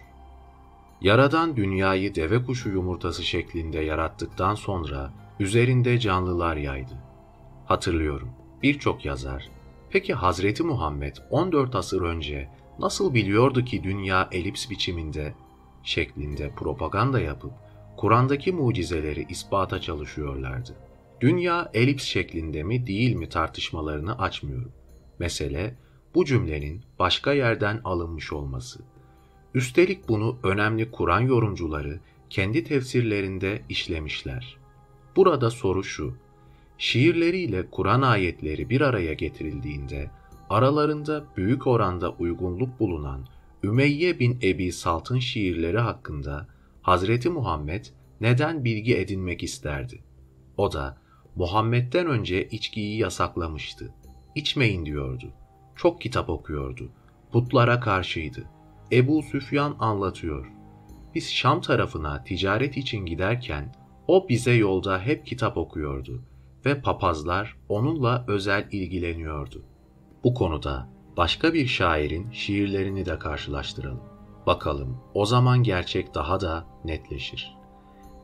Yaradan dünyayı deve kuşu yumurtası şeklinde yarattıktan sonra üzerinde canlılar yaydı. Hatırlıyorum birçok yazar, peki Hazreti Muhammed 14 asır önce nasıl biliyordu ki dünya elips biçiminde şeklinde propaganda yapıp Kur'an'daki mucizeleri ispata çalışıyorlardı. Dünya elips şeklinde mi değil mi tartışmalarını açmıyorum. Mesele bu cümlenin başka yerden alınmış olması. Üstelik bunu önemli Kur'an yorumcuları kendi tefsirlerinde işlemişler. Burada soru şu, şiirleriyle Kur'an ayetleri bir araya getirildiğinde aralarında büyük oranda uygunluk bulunan Ümeyye bin Ebi Salt'ın şiirleri hakkında Hazreti Muhammed neden bilgi edinmek isterdi? O da Muhammed'den önce içkiyi yasaklamıştı. İçmeyin diyordu. Çok kitap okuyordu. Putlara karşıydı. Ebu Süfyan anlatıyor. Biz Şam tarafına ticaret için giderken o bize yolda hep kitap okuyordu ve papazlar onunla özel ilgileniyordu. Bu konuda başka bir şairin şiirlerini de karşılaştıralım. Bakalım o zaman gerçek daha da netleşir.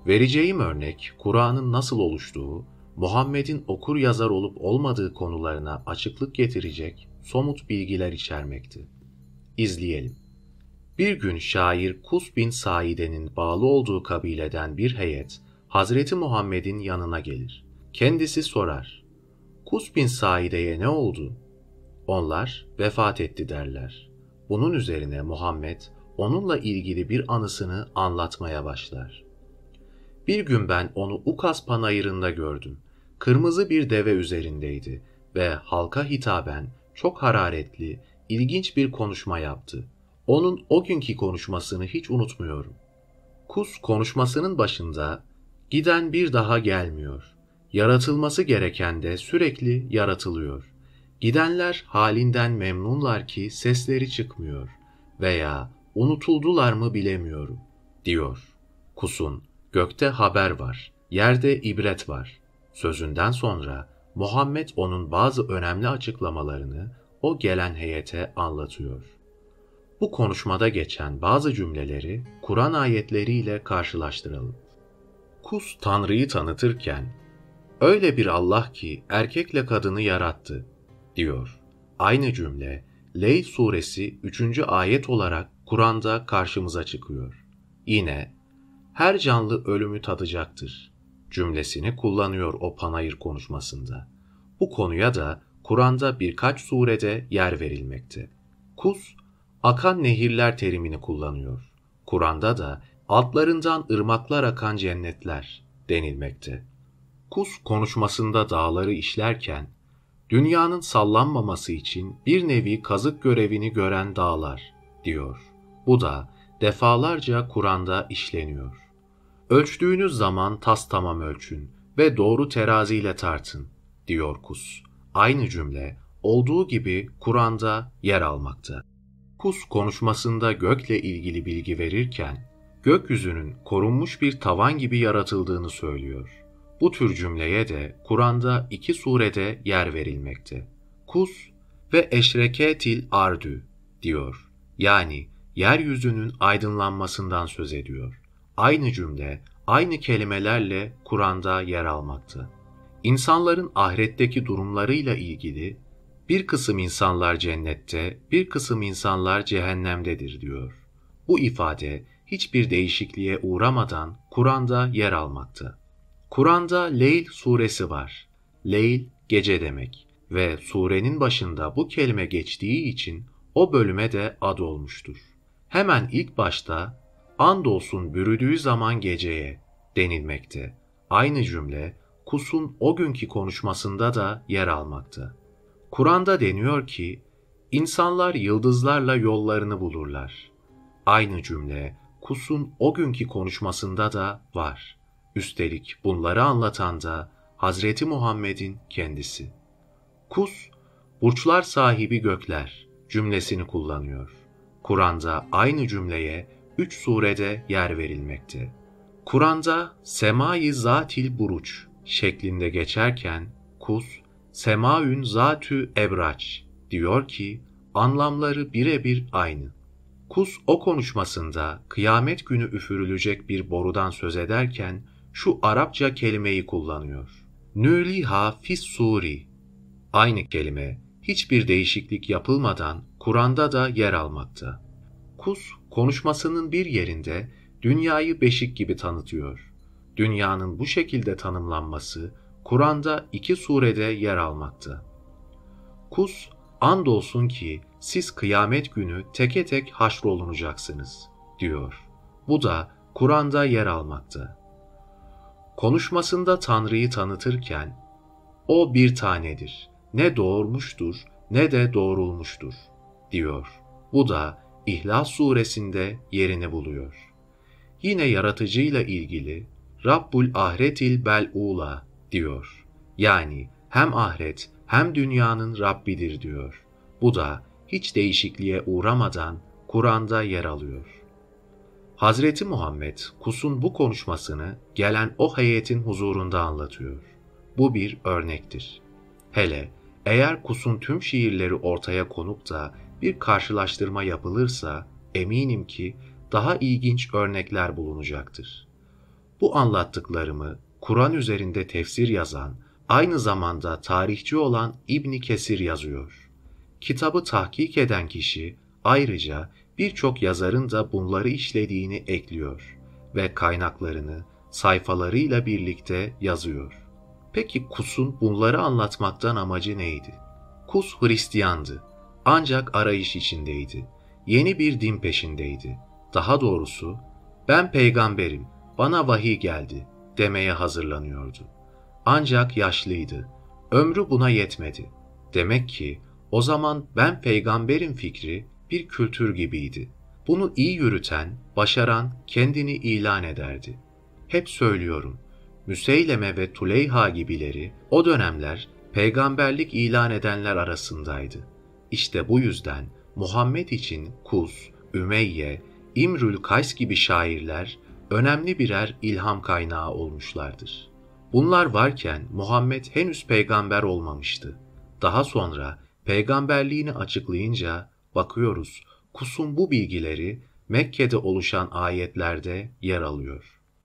Vereceğim örnek Kur'an'ın nasıl oluştuğu, Muhammed'in okur yazar olup olmadığı konularına açıklık getirecek somut bilgiler içermekti. İzleyelim. Bir gün şair Kus bin Saide'nin bağlı olduğu kabileden bir heyet Hazreti Muhammed'in yanına gelir. Kendisi sorar. Kus bin Saide'ye ne oldu? Onlar vefat etti derler. Bunun üzerine Muhammed onunla ilgili bir anısını anlatmaya başlar. Bir gün ben onu Ukas panayırında gördüm. Kırmızı bir deve üzerindeydi ve halka hitaben çok hararetli, ilginç bir konuşma yaptı. Onun o günkü konuşmasını hiç unutmuyorum. Kus konuşmasının başında giden bir daha gelmiyor. Yaratılması gereken de sürekli yaratılıyor. Gidenler halinden memnunlar ki sesleri çıkmıyor veya unutuldular mı bilemiyorum diyor. Kus'un gökte haber var, yerde ibret var. Sözünden sonra Muhammed onun bazı önemli açıklamalarını o gelen heyete anlatıyor. Bu konuşmada geçen bazı cümleleri Kur'an ayetleriyle karşılaştıralım. Kus Tanrı'yı tanıtırken, öyle bir Allah ki erkekle kadını yarattı, diyor. Aynı cümle Leyl suresi 3. ayet olarak Kur'an'da karşımıza çıkıyor. Yine her canlı ölümü tadacaktır cümlesini kullanıyor o panayır konuşmasında. Bu konuya da Kur'an'da birkaç surede yer verilmekte. Kus, akan nehirler terimini kullanıyor. Kur'an'da da altlarından ırmaklar akan cennetler denilmekte. Kus konuşmasında dağları işlerken, dünyanın sallanmaması için bir nevi kazık görevini gören dağlar diyor. Bu da defalarca Kur'an'da işleniyor. Ölçtüğünüz zaman tas tamam ölçün ve doğru teraziyle tartın, diyor Kus. Aynı cümle olduğu gibi Kur'an'da yer almakta. Kus konuşmasında gökle ilgili bilgi verirken, gökyüzünün korunmuş bir tavan gibi yaratıldığını söylüyor. Bu tür cümleye de Kur'an'da iki surede yer verilmekte. Kus ve eşreketil ardü diyor. Yani yeryüzünün aydınlanmasından söz ediyor. Aynı cümle, aynı kelimelerle Kur'an'da yer almakta. İnsanların ahiretteki durumlarıyla ilgili bir kısım insanlar cennette, bir kısım insanlar cehennemdedir diyor. Bu ifade hiçbir değişikliğe uğramadan Kur'an'da yer almakta. Kur'an'da Leyl suresi var. Leyl gece demek ve surenin başında bu kelime geçtiği için o bölüme de ad olmuştur. Hemen ilk başta andolsun bürüdüğü zaman geceye denilmekte. Aynı cümle Kus'un o günkü konuşmasında da yer almakta. Kur'an'da deniyor ki, insanlar yıldızlarla yollarını bulurlar. Aynı cümle Kus'un o günkü konuşmasında da var. Üstelik bunları anlatan da Hazreti Muhammed'in kendisi. Kus, burçlar sahibi gökler cümlesini kullanıyor. Kur'an'da aynı cümleye üç surede yer verilmekte. Kur'an'da semai zatil buruç şeklinde geçerken Kus, semaün zatü ebraç diyor ki anlamları birebir aynı. Kus o konuşmasında kıyamet günü üfürülecek bir borudan söz ederken şu Arapça kelimeyi kullanıyor. Nüliha fis suri. Aynı kelime hiçbir değişiklik yapılmadan Kur'an'da da yer almakta. Kus konuşmasının bir yerinde dünyayı beşik gibi tanıtıyor. Dünyanın bu şekilde tanımlanması Kur'an'da iki surede yer almakta. Kus, andolsun ki siz kıyamet günü teke tek haşrolunacaksınız, diyor. Bu da Kur'an'da yer almakta. Konuşmasında Tanrı'yı tanıtırken, O bir tanedir. Ne doğurmuştur ne de doğrulmuştur diyor. Bu da İhlas suresinde yerini buluyor. Yine yaratıcıyla ilgili Rabbul ahretil bel'ula diyor. Yani hem ahiret hem dünyanın Rabbidir diyor. Bu da hiç değişikliğe uğramadan Kur'an'da yer alıyor. Hazreti Muhammed Kus'un bu konuşmasını gelen o heyetin huzurunda anlatıyor. Bu bir örnektir. Hele eğer Kus'un tüm şiirleri ortaya konup da bir karşılaştırma yapılırsa eminim ki daha ilginç örnekler bulunacaktır. Bu anlattıklarımı Kur'an üzerinde tefsir yazan, aynı zamanda tarihçi olan İbni Kesir yazıyor. Kitabı tahkik eden kişi ayrıca birçok yazarın da bunları işlediğini ekliyor ve kaynaklarını sayfalarıyla birlikte yazıyor. Peki Kus'un bunları anlatmaktan amacı neydi? Kus Hristiyandı ancak arayış içindeydi. Yeni bir din peşindeydi. Daha doğrusu ben peygamberim, bana vahiy geldi demeye hazırlanıyordu. Ancak yaşlıydı. Ömrü buna yetmedi. Demek ki o zaman ben peygamberim fikri bir kültür gibiydi. Bunu iyi yürüten, başaran kendini ilan ederdi. Hep söylüyorum, Müseyleme ve Tuleyha gibileri o dönemler peygamberlik ilan edenler arasındaydı. İşte bu yüzden Muhammed için Kus, Ümeyye, İmrül Kays gibi şairler önemli birer ilham kaynağı olmuşlardır. Bunlar varken Muhammed henüz peygamber olmamıştı. Daha sonra peygamberliğini açıklayınca bakıyoruz Kus'un bu bilgileri Mekke'de oluşan ayetlerde yer alıyor.